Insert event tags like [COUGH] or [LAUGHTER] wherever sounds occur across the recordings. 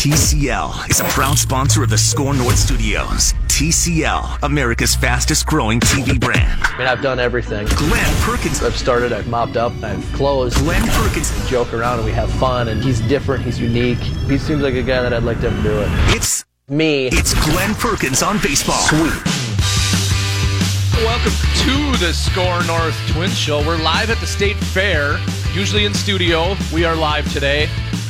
TCL is a proud sponsor of the Score North Studios. TCL, America's fastest growing TV brand. I mean, I've done everything. Glen Perkins. I've started, I've mopped up, I've closed. Glen Perkins. We joke around and we have fun, and he's different, he's unique. He seems like a guy that I'd like to have do it. It's Me. it's Glen Perkins on baseball. Sweet. Welcome to the Score North Twin Show. We're live at the State Fair, usually in studio. We are live today,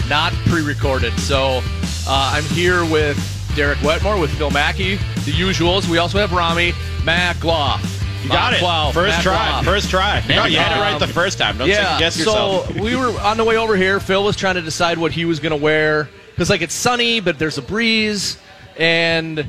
not pre-recorded. So uh, I'm here with Derek Wetmore, with Phil Mackey, the usuals. We also have Rami McLaugh. You got it. Wow, First Matt try. Law. First try. [LAUGHS] No, you had it right Um, the first time. Don't yeah, second guess yourself. so [LAUGHS] we were on the way over here. Phil was trying to decide what he was going to wear because, like, it's sunny, but there's a breeze, and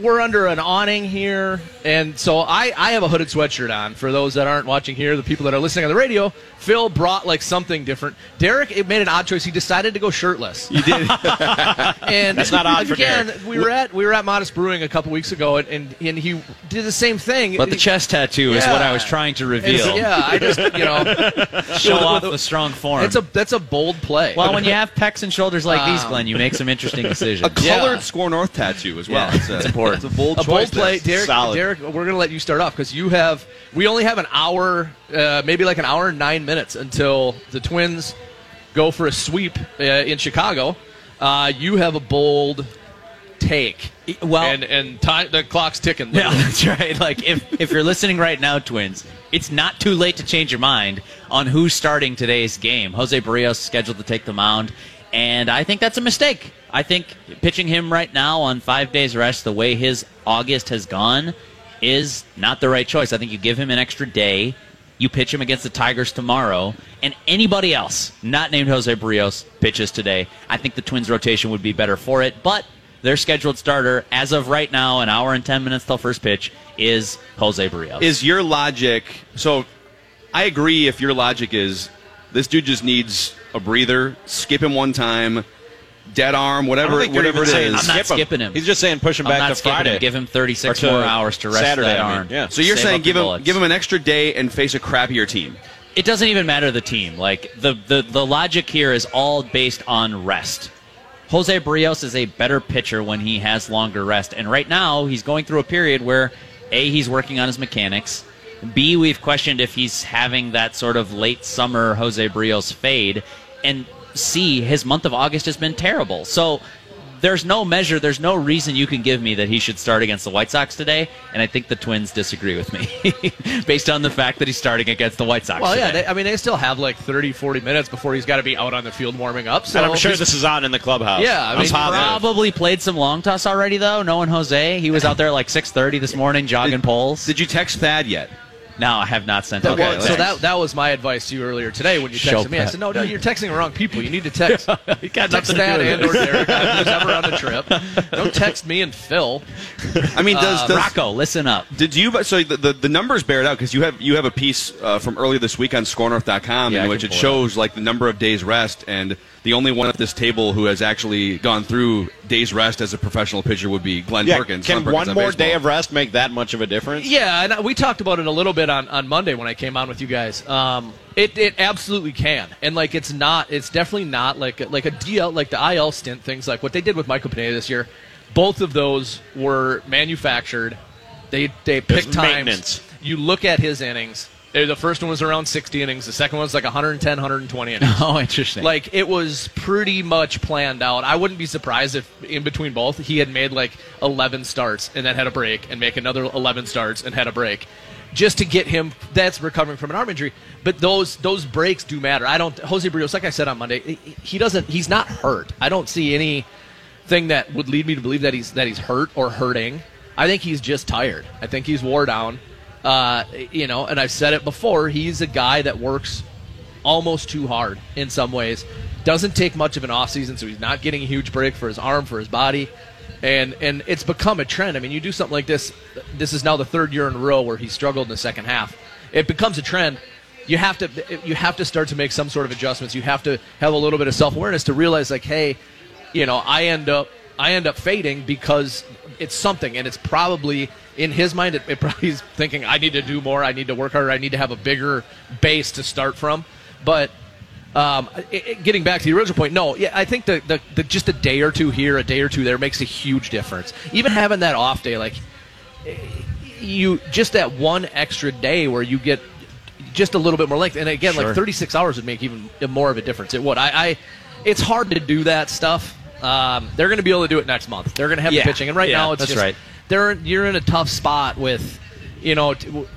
we're under an awning here. And so I, I have a hooded sweatshirt on. For those that aren't watching here, the people that are listening on the radio, Phil brought like something different. Derek it made an odd choice. He decided to go shirtless. you did. [LAUGHS] [LAUGHS] And That's not odd for again, Derek. we were at we were at Modist Brewing a couple weeks ago, and, and, and he did the same thing. But the chest tattoo is what I was trying to reveal. so, yeah, I just you know [LAUGHS] Show off the strong form. It's a that's a bold play. well, when you have pecs and shoulders like these, Um, Glen, you make some interesting decisions. A colored Yeah. Score North tattoo as well. Yeah, it's, a, it's important. It's a bold a choice. bold play, there. Derek. Solid. Derek, we're going to let you start off because you have. We only have an hour, uh, maybe like an hour and nine minutes until the Twins go for a sweep uh, in Chicago. Uh, you have a bold take. well- and and time the clock's ticking. Yeah, that's right. Like if if you're listening right now, Twins, it's not too late to change your mind on who's starting today's game. Jose Berrios scheduled to take the mound, and I think that's a mistake. I think pitching him right now on five days rest, the way his August has gone, is not the right choice. I think you give him an extra day. You pitch him against the Tigers tomorrow, and anybody else not named Jose Berrios pitches today. I think the Twins' rotation would be better for it, but their scheduled starter, as of right now, an hour and 10 minutes till first pitch, is Jose Berrios. Is your logic so? I agree. If your logic is this dude just needs a breather, skip him one time, dead arm, whatever, don't think whatever even it saying is. I'm not skip skipping him. He's just saying push him I'm back not to skipping Friday. him. Give him 36 Or to more hours to rest Saturday, that I mean, arm. yeah. so you're Save saying give him bullets. give him an extra day and face a crappier team. It doesn't even matter the team. Like the, the the logic here is all based on rest. Jose Berrios is a better pitcher when he has longer rest, and right now he's going through a period where a he's working on his mechanics. B we've questioned if he's having that sort of late summer Jose Berrios fade, and C his month of August has been terrible. So there's no measure, there's no reason you can give me that he should start against the White Sox today, and I think the Twins disagree with me [LAUGHS] based on the fact that he's starting against the White Sox. Well, yeah. today. They, I mean, they still have like 30, 40 minutes before he's got to be out on the field warming up. So And I'm sure this is on in the clubhouse. Yeah, I I'm mean, positive. Probably played some long toss already though. Knowing Jose, he was out there at like six thirty this morning jogging poles. Did you text Thad yet? No, I have not sent. That out was- so that that was my advice to you earlier today when you Show texted me. I said, "No, no, you're texting the wrong people. You need to text [LAUGHS] You got text nothing to Thad do with and it. or Derek [LAUGHS] who's ever on the trip. Don't text me and Phil. I mean, does, Uh, does Rocco, listen up. Did you? So the, the, the numbers bear it out because you have you have a piece uh, from earlier this week on ScoreNorth.com Yeah, in which it pull it shows like the number of days rest, and the only one at this table who has actually gone through days rest as a professional pitcher would be Glen Yeah, Perkins. can Glen Perkins one on more baseball. day of rest make that much of a difference? Yeah, and we talked about it a little bit on, on Monday when I came on with you guys. Um, it, it absolutely can, and like it's not, it's definitely not like a, like a DL, like the IL stint things, like what they did with Michael Pineda this year. Both of those were manufactured. They they picked times. You look at his innings. The first one was around 60 innings. The second one was like 110, 120 innings. [LAUGHS] Oh, interesting. Like it was pretty much planned out. I wouldn't be surprised if in between both he had made like 11 starts and then had a break and make another 11 starts and had a break just to get him that's recovering from an arm injury. But those those breaks do matter. I don't Jose Berrios like I said on Monday, he- he doesn't he's not hurt. I don't see anything that would lead me to believe that he's that he's hurt or hurting. I think he's just tired. I think he's wore down. Uh, you know, and I've said it before, he's a guy that works almost too hard in some ways. Doesn't take much of an offseason, so he's not getting a huge break for his arm, for his body. And and it's become a trend. I mean, you do something like this. This is now the third year in a row where he struggled in the second half. It becomes a trend. You have to you have to start to make some sort of adjustments. You have to have a little bit of self awareness to realize like, hey, you know, I end up I end up fading because it's something, and it's probably in his mind. It, it probably he's thinking, I need to do more. I need to work harder. I need to have a bigger base to start from. But Um, i i- getting back to the original point, no, yeah, I think the, the, the just a day or two here, a day or two there makes a huge difference. Even having that off day, like you just that one extra day where you get just a little bit more length. And again, Sure. like 36 hours would make even more of a difference. It would. I, I it's hard to do that stuff. Um, they're going to be able to do it next month. They're going to have Yeah. the pitching, and right Yeah, now it's that's just right. they're you're in a tough spot with you know. T- w-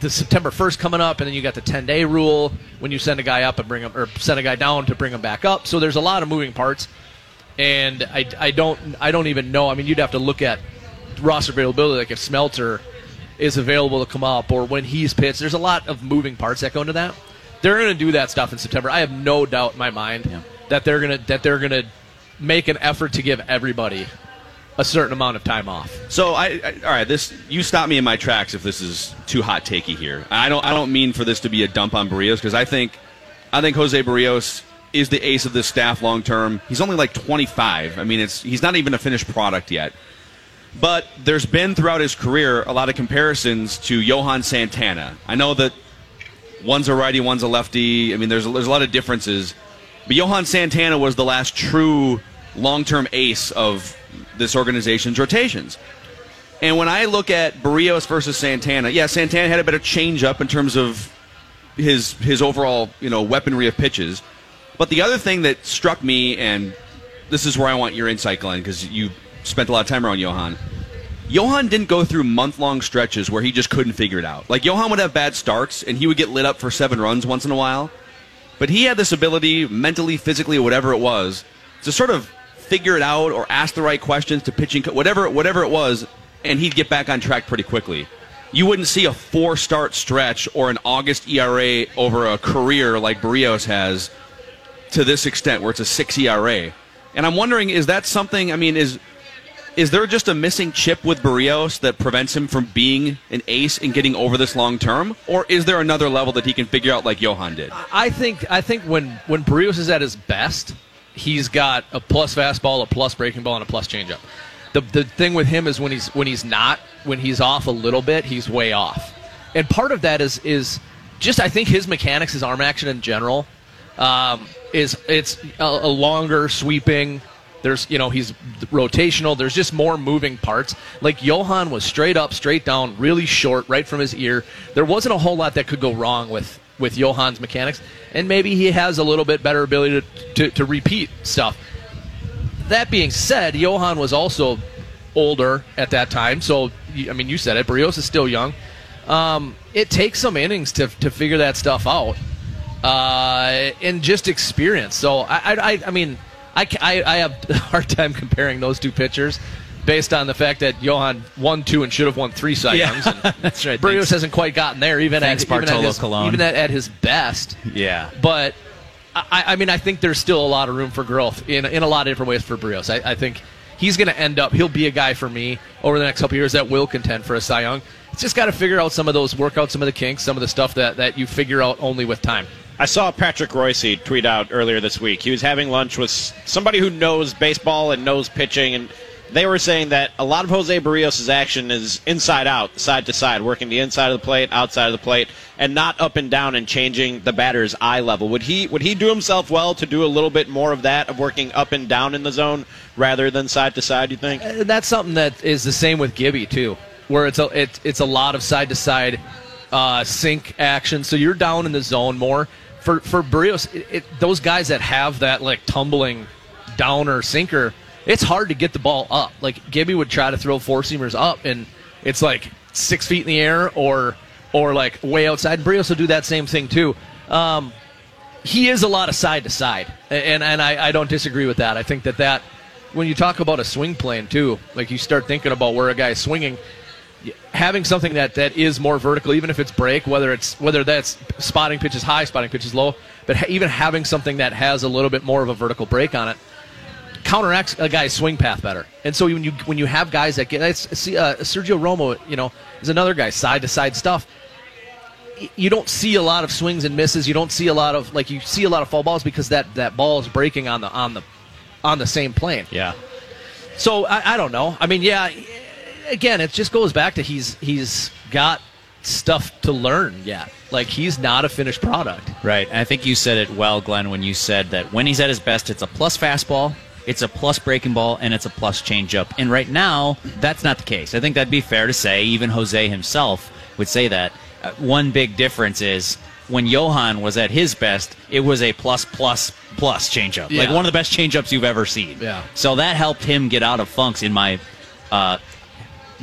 the September 1st coming up, and then you got the 10 day rule when you send a guy up and bring him, or send a guy down to bring him back up. So there's a lot of moving parts, and I, I don't I don't even know. I mean, you'd have to look at roster availability, like if Smeltzer is available to come up or when he's pitched. There's a lot of moving parts that go into that. They're going to do that stuff in September. I have no doubt in my mind that they're going to that they're going to make an effort to give everybody a certain amount of time off. So I, I all right, this you stop me in my tracks if this is too hot takey here. I don't I don't mean for this to be a dump on Berrios because I think I think Jose Berrios is the ace of this staff long term. He's only like 25. I mean, it's he's not even a finished product yet. But there's been throughout his career a lot of comparisons to Johan Santana. I know that one's a righty, one's a lefty. I mean, there's there's a lot of differences. But Johan Santana was the last true long-term ace of this organization's rotations. And when I look at Berrios versus Santana, yeah, Santana had a better changeup in terms of his his overall you know weaponry of pitches. But the other thing that struck me, and this is where I want your insight, Glen, because you spent a lot of time around Johan. Johan didn't go through month long stretches where he just couldn't figure it out. Like Johan would have bad starts and he would get lit up for seven runs once in a while. But he had this ability, mentally, physically, whatever it was, to sort of figure it out or ask the right questions to pitching, whatever, whatever it was, and he'd get back on track pretty quickly. You wouldn't see a four start stretch or an August ERA over a career like Berrios has to this extent, where it's a six ERA. And I'm wondering, is that something? I mean, is is there just a missing chip with Berrios that prevents him from being an ace and getting over this long term, or is there another level that he can figure out like Johan did? I think I think when when Berrios is at his best, he's got a plus fastball, a plus breaking ball, and a plus changeup. The the thing with him is when he's when he's not when he's off a little bit, he's way off. And part of that is is just I think his mechanics, his arm action in general, um, is it's a, a longer sweeping. There's you know he's rotational. There's just more moving parts. Like Johan was straight up, straight down, really short, right from his ear. There wasn't a whole lot that could go wrong with with Johan's mechanics, and maybe he has a little bit better ability to, to, to repeat stuff. That being said, Johan was also older at that time, so I mean, you said it. Berrios is still young. Um, it takes some innings to to figure that stuff out, uh, and just experience. So I, I, I- I mean, I, I, I have [LAUGHS] a hard time comparing those two pitchers. Based on the fact that Johan won two and should have won three Cy Youngs, and [LAUGHS] That's right. Berrios hasn't quite gotten there, even Thanks, at even at, his, Colon. even at, at his best. Yeah. But I, I mean, I think there's still a lot of room for growth in in a lot of different ways for Berrios. I, I think he's going to end up. He'll be a guy for me over the next couple years that will contend for a Cy Young. It's just got to figure out some of those, work out some of the kinks, some of the stuff that that you figure out only with time. I saw Patrick Royce tweet out earlier this week. He was having lunch with somebody who knows baseball and knows pitching, and they were saying that a lot of Jose Berrios' action is inside out, side to side, working the inside of the plate, outside of the plate, and not up and down and changing the batter's eye level. Would he would he do himself well to do a little bit more of that, of working up and down in the zone rather than side to side? You think? Uh, That's something that is the same with Gibby too, where it's a it, it's a lot of side to side sync action. So you're down in the zone more. For for Berrios, it, it, those guys that have that like tumbling downer sinker, it's hard to get the ball up. Like Gibby would try to throw four seamers up, and it's like six feet in the air or or like way outside. Berrios will do that same thing too. Um, he is a lot of side to side, and and I, I don't disagree with that. I think that that when you talk about a swing plane too, like you start thinking about where a guy's swinging, having something that that is more vertical, even if it's break, whether it's whether that's spotting pitches high, spotting pitches low, but ha- even having something that has a little bit more of a vertical break on it counteracts a guy's swing path better. And so when you when you have guys that get see, uh, Sergio Romo, you know, is another guy side to side stuff. You don't see a lot of swings and misses. You don't see a lot of like you see a lot of fall balls because that that ball is breaking on the on the on the same plane. Yeah. So I, I don't know. I mean, yeah. Again, it just goes back to he's he's got stuff to learn yet. Like he's not a finished product. Right. And I think you said it well, Glen, when you said that when he's at his best, it's a plus fastball, it's a plus breaking ball, and it's a plus changeup. And right now, that's not the case. I think that'd be fair to say. Even Jose himself would say that. Uh, one big difference is when Johan was at his best, it was a plus plus plus changeup. Like one of the best changeups you've ever seen. Yeah. So that helped him get out of funks in my uh,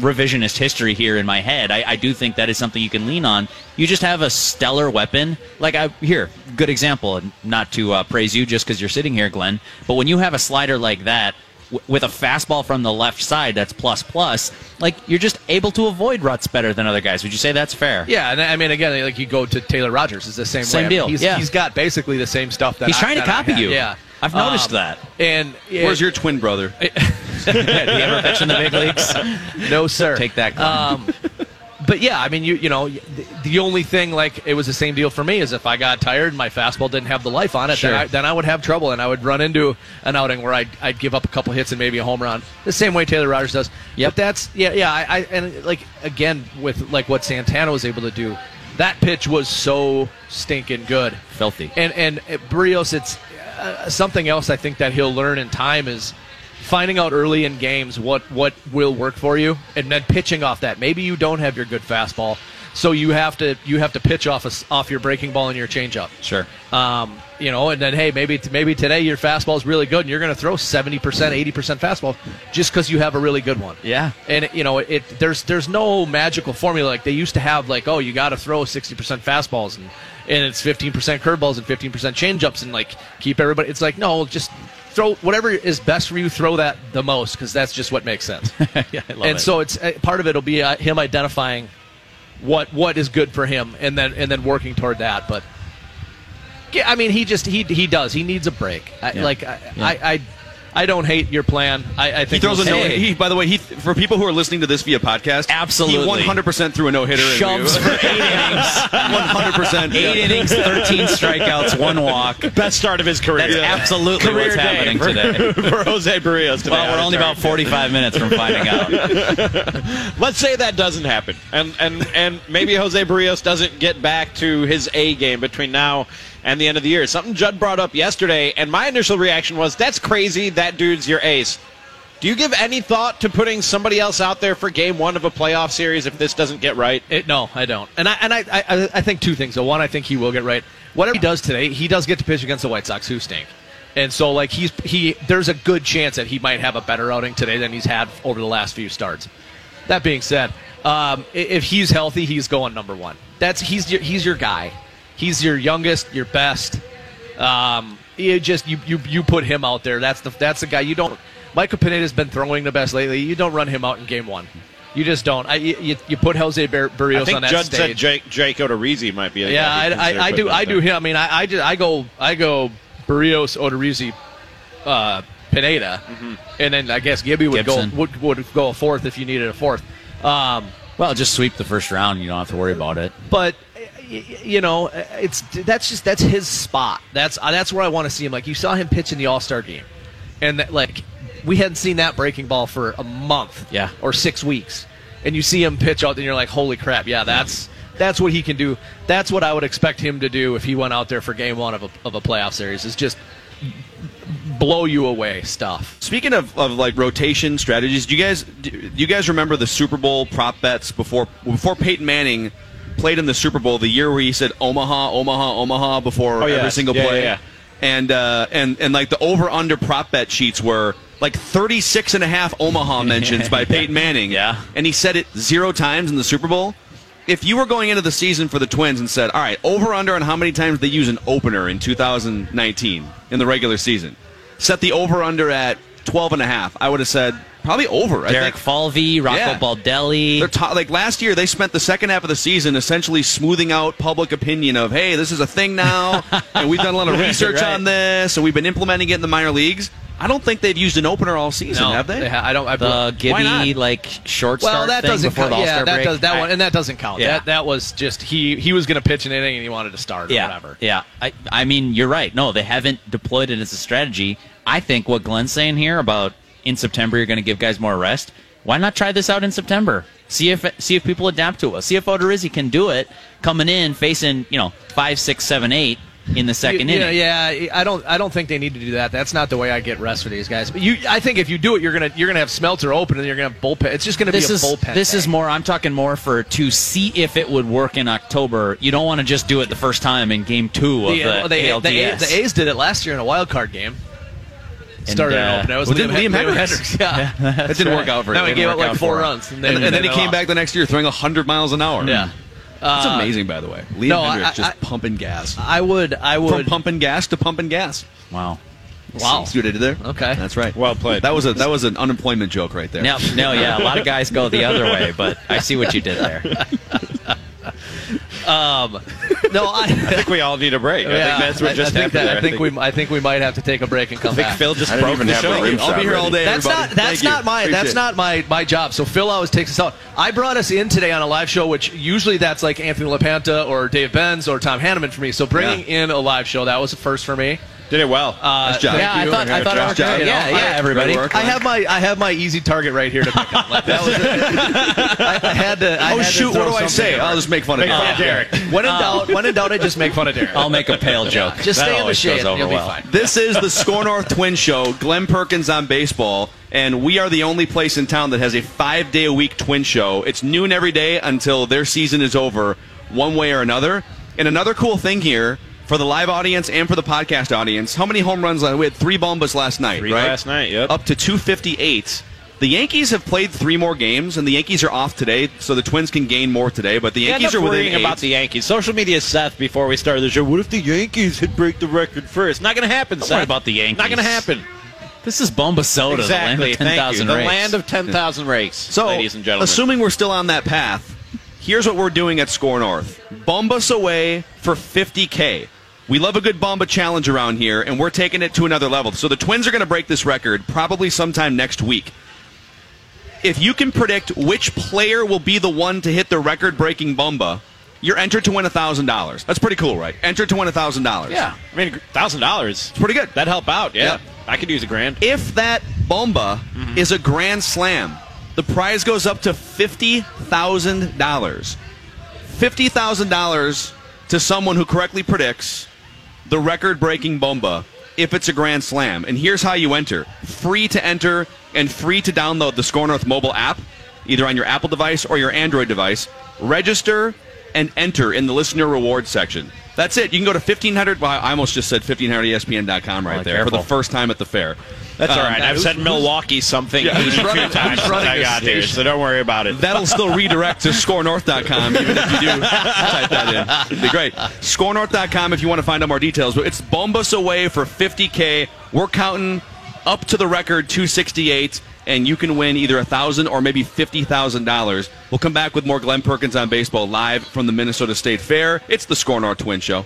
revisionist history here in my head. I, I do think that is something you can lean on. You just have a stellar weapon. Like I here, good example. and Not to uh, praise you just because you're sitting here, Glen, but when you have a slider like that w- with a fastball from the left side that's plus plus, like you're just able to avoid ruts better than other guys. Would you say that's fair? Yeah, and I mean, again, like you go to Taylor Rogers, it's the same Same way. deal, He's, yeah. he's got basically the same stuff that He's I- trying to copy you. Yeah, I've noticed Um, that. And Where's your twin brother? [LAUGHS] [LAUGHS] Did he ever pitch in the big leagues? no sir? Take that. Um, but yeah, I mean, you you know, the, the only thing like it was the same deal for me is if I got tired and my fastball didn't have the life on it, Sure. then, I, then I would have trouble and I would run into an outing where I'd, I'd give up a couple hits and maybe a home run. The same way Taylor Rogers does. Yep. But that's yeah, yeah. I, I and like again with like what Santana was able to do, that pitch was so stinking good. Filthy. And and uh, Berrios, it's uh, something else I think that he'll learn in time is finding out early in games what what will work for you, and then pitching off that. Maybe you don't have your good fastball, so you have to you have to pitch off a off your breaking ball and your changeup. Sure. Um, you know, and then hey, maybe maybe today your fastball is really good, and you're going to throw seventy percent, eighty percent fastball just because you have a really good one. Yeah. And you know, it there's there's no magical formula like they used to have. Like, oh, you got to throw sixty percent fastballs and and it's fifteen percent curveballs and fifteen percent changeups and like keep everybody. It's like no, just throw whatever is best for you. Throw that the most because that's just what makes sense. [LAUGHS] yeah, I love and it. so it's uh, part of it will be uh, him identifying what what is good for him and then and then working toward that. But yeah, I mean, he just he he does. He needs a break. I, Yeah. Like I, Yeah. I I I don't hate your plan. I, I He throws a we'll no. see. He, by the way, he for people who are listening to this via podcast, Absolutely. 100 percent threw a no hitter. Shoves for eight innings. [LAUGHS] 100 percent. Eight innings, 13 strikeouts, one walk. Best start of his career. That's absolutely Career what's happening for, today. [LAUGHS] for Jose Berrios today. Well, we're only about 45 minutes from finding out. [LAUGHS] Let's say that doesn't happen, and and and maybe Jose Berrios doesn't get back to his A game between now and the end of the year. Something Judd brought up yesterday, and my initial reaction was, "That's crazy. That dude's your ace." Do you give any thought to putting somebody else out there for Game One of a playoff series if this doesn't get right? It, no, I don't. And I and I, I I think two things. So one, I think he will get right. Whatever he does today, he does get to pitch against the White Sox, who stink. And so, like he's he, there's a good chance that he might have a better outing today than he's had over the last few starts. That being said, um, if he's healthy, he's going number one. That's he's he's your guy. He's your youngest, your best. Um, you just you, you you put him out there. That's the that's the guy you don't. Michael Pineda's been throwing the best lately. You don't run him out in game one. You just don't. I, you, you- you put Jose Bar- I Berrios think on that Judd stage. said Jake Jake Odorizzi might be. A yeah, guy I, I, I do. I do him. I mean, I, I, just, I go I go Berrios, Odorizzi, uh, Pineda, Mm-hmm. and then I guess Gibby would Gibson. go would, would go a fourth if you needed a fourth. Um, Well, just sweep the first round. You don't have to worry about it. but y- y- you know, it's that's just that's his spot. That's uh, that's where I want to see him. Like you saw him pitch in the All Star game, and that, like we hadn't seen that breaking ball for a month, Yeah. or six weeks, and you see him pitch out, and you're like, holy crap, yeah, that's. That's what he can do. That's what I would expect him to do if he went out there for game one of a, of a playoff series. Is just blow you away stuff. Speaking of, of like rotation strategies, do you guys do you guys remember the Super Bowl prop bets before before Peyton Manning played in the Super Bowl the year where he said Omaha, Omaha, Omaha before Oh, yeah. every single Yeah, play? yeah, yeah. And uh, and and like the over under prop bet sheets were like 36 and a half Omaha [LAUGHS] mentions by Peyton Manning. Yeah. And he said it zero times in the Super Bowl. If you were going into the season for the Twins and said, "All right, over under on how many times they use an opener in 2019 in the regular season," set the over under at 12 and a half, I would have said probably over. I Derek think Falvey, Rocco Yeah. Baldelli. they're to- like last year they spent the second half of the season essentially smoothing out public opinion of, "Hey, this is a thing now, [LAUGHS] and we've done a lot of research Right. on this, and we've been implementing it in the minor leagues." I don't think they've used an opener all season, have they? ha- I don't. I, the Why Gibby not? like short well, start that thing doesn't before count. the All-Star Yeah, that break. does that I- one, and that doesn't count. Yeah. That that was just he he was going to pitch an inning and he wanted to start or yeah, whatever. Yeah, I, I mean, you're right. No, they haven't deployed it as a strategy. I think what Glen's saying here about in September you're going to give guys more rest. Why not try this out in September? See if see if people adapt to it. See if Odorizzi can do it coming in facing you know five, six, seven, eight in the second yeah, inning. Yeah, I don't. I don't think they need to do that. That's not the way I get rest for these guys. But you, I think if you do it, you're gonna you're gonna have Smeltzer open and you're gonna have bullpen. It's just gonna This be a is bullpen. this is more. I'm talking more for to see if it would work in October. You don't want to just do it the first time in Game Two of The, the, the, ALDS. the, A- the A's did it last year in a wild card game. Started uh, an opener. That was well, Liam, didn't Liam Liam Hendriks? Hendriks. [LAUGHS] Yeah. That didn't work out very Now he gave up like four for him. runs, and, And, and then he came lost. back the next year throwing 100 miles an hour. Yeah. That's Uh, amazing, by the way. Liam no, Hendriks I- just I- pumping gas. I would. I From would. pumping gas to pumping gas. Wow. Wow. See what I did there? Okay. That's right. Well played. That was a that was an unemployment joke right there. No, no, yeah. A lot of guys go the other way, but I see what you did there. [LAUGHS] Um, no, I. [LAUGHS] I think we all need a break. I think that's what I- just I think happened. that- there. I think we. I think we might have to take a break and come I think back. Phil just I didn't broke even the have the show. rim I'll be here all day. That's everybody. not that's Thank you. not my Appreciate that's not my my job. So Phil always takes us out. I brought us in today on a live show, which usually that's like Anthony LaPanta or Dave Benz or Tom Hanneman for me. So bringing Yeah. in a live show that was a first for me. Did it well. Uh, Nice job. thank Yeah, I thought I thought it Nice was job. good. Yeah, You know, yeah, I- everybody. Great work. I have my I have my easy target right here to pick up. Like that was I, I had to. I Oh had shoot! throw What do I say? I'll just make fun of Make fun Derek. of Derek. When in doubt, when in doubt, I just make fun of Derek. I'll make a pale joke. Just That stay in the always shade. over You'll well. be fine. This is the Score North Twin Show. Glen Perkins on baseball, and we are the only place in town that has a five day a week Twin Show. It's noon every day until their season is over, one way or another. And another cool thing here for the live audience and for the podcast audience: how many home runs? We had three bombas last night, Three right? last night, yep. Up to 258. The Yankees have played three more games, and the Yankees are off today, so the Twins can gain more today. But the Yankees are within worrying eight. about the Yankees. Social media Seth before we started the show. What if the Yankees had break the record first? Not going to happen. Don't Seth. worry about the Yankees. Not going to happen. This is Bomba Squad, exactly. the land of Thank you. 10,000 The land of ten thousand rakes. So, ladies and gentlemen, assuming we're still on that path, here's what we're doing at Score North. Bump us away for 50K. We love a good Bomba challenge around here, and we're taking it to another level. So the Twins are going to break this record probably sometime next week. If you can predict which player will be the one to hit the record breaking bomba, you're entered to win $1,000. That's pretty cool, right? Entered to win $1,000. yeah, I mean, thousand dollars. It's pretty good. That'd help out. Yeah, Yep. I could use a grand. If that bomba mm-hmm. is a grand slam, the prize goes up to fifty thousand dollars. Fifty thousand dollars to someone who correctly predicts the record-breaking bomba if it's a grand slam. And here's how you enter: free to enter and free to download the Score North mobile app, either on your Apple device or your Android device. Register and enter in the listener reward section. That's it. You can go to 1500. Well, I almost just said 1500ESPN.com right Oh, there for the first time at the fair. That's all Um, right. I've said Milwaukee something Yeah, who's 82 running- times who's I got here, so don't worry about it. That'll still [LAUGHS] redirect to scorenorth.com, even if you do type that in. It'd be great. Scorenorth.com if you want to find out more details. But it's Bombus away for 50K. We're counting up to the record 268, and you can win either a 1000 or maybe $50,000. We'll come back with more Glen Perkins on baseball live from the Minnesota State Fair. It's the Score North Twin Show.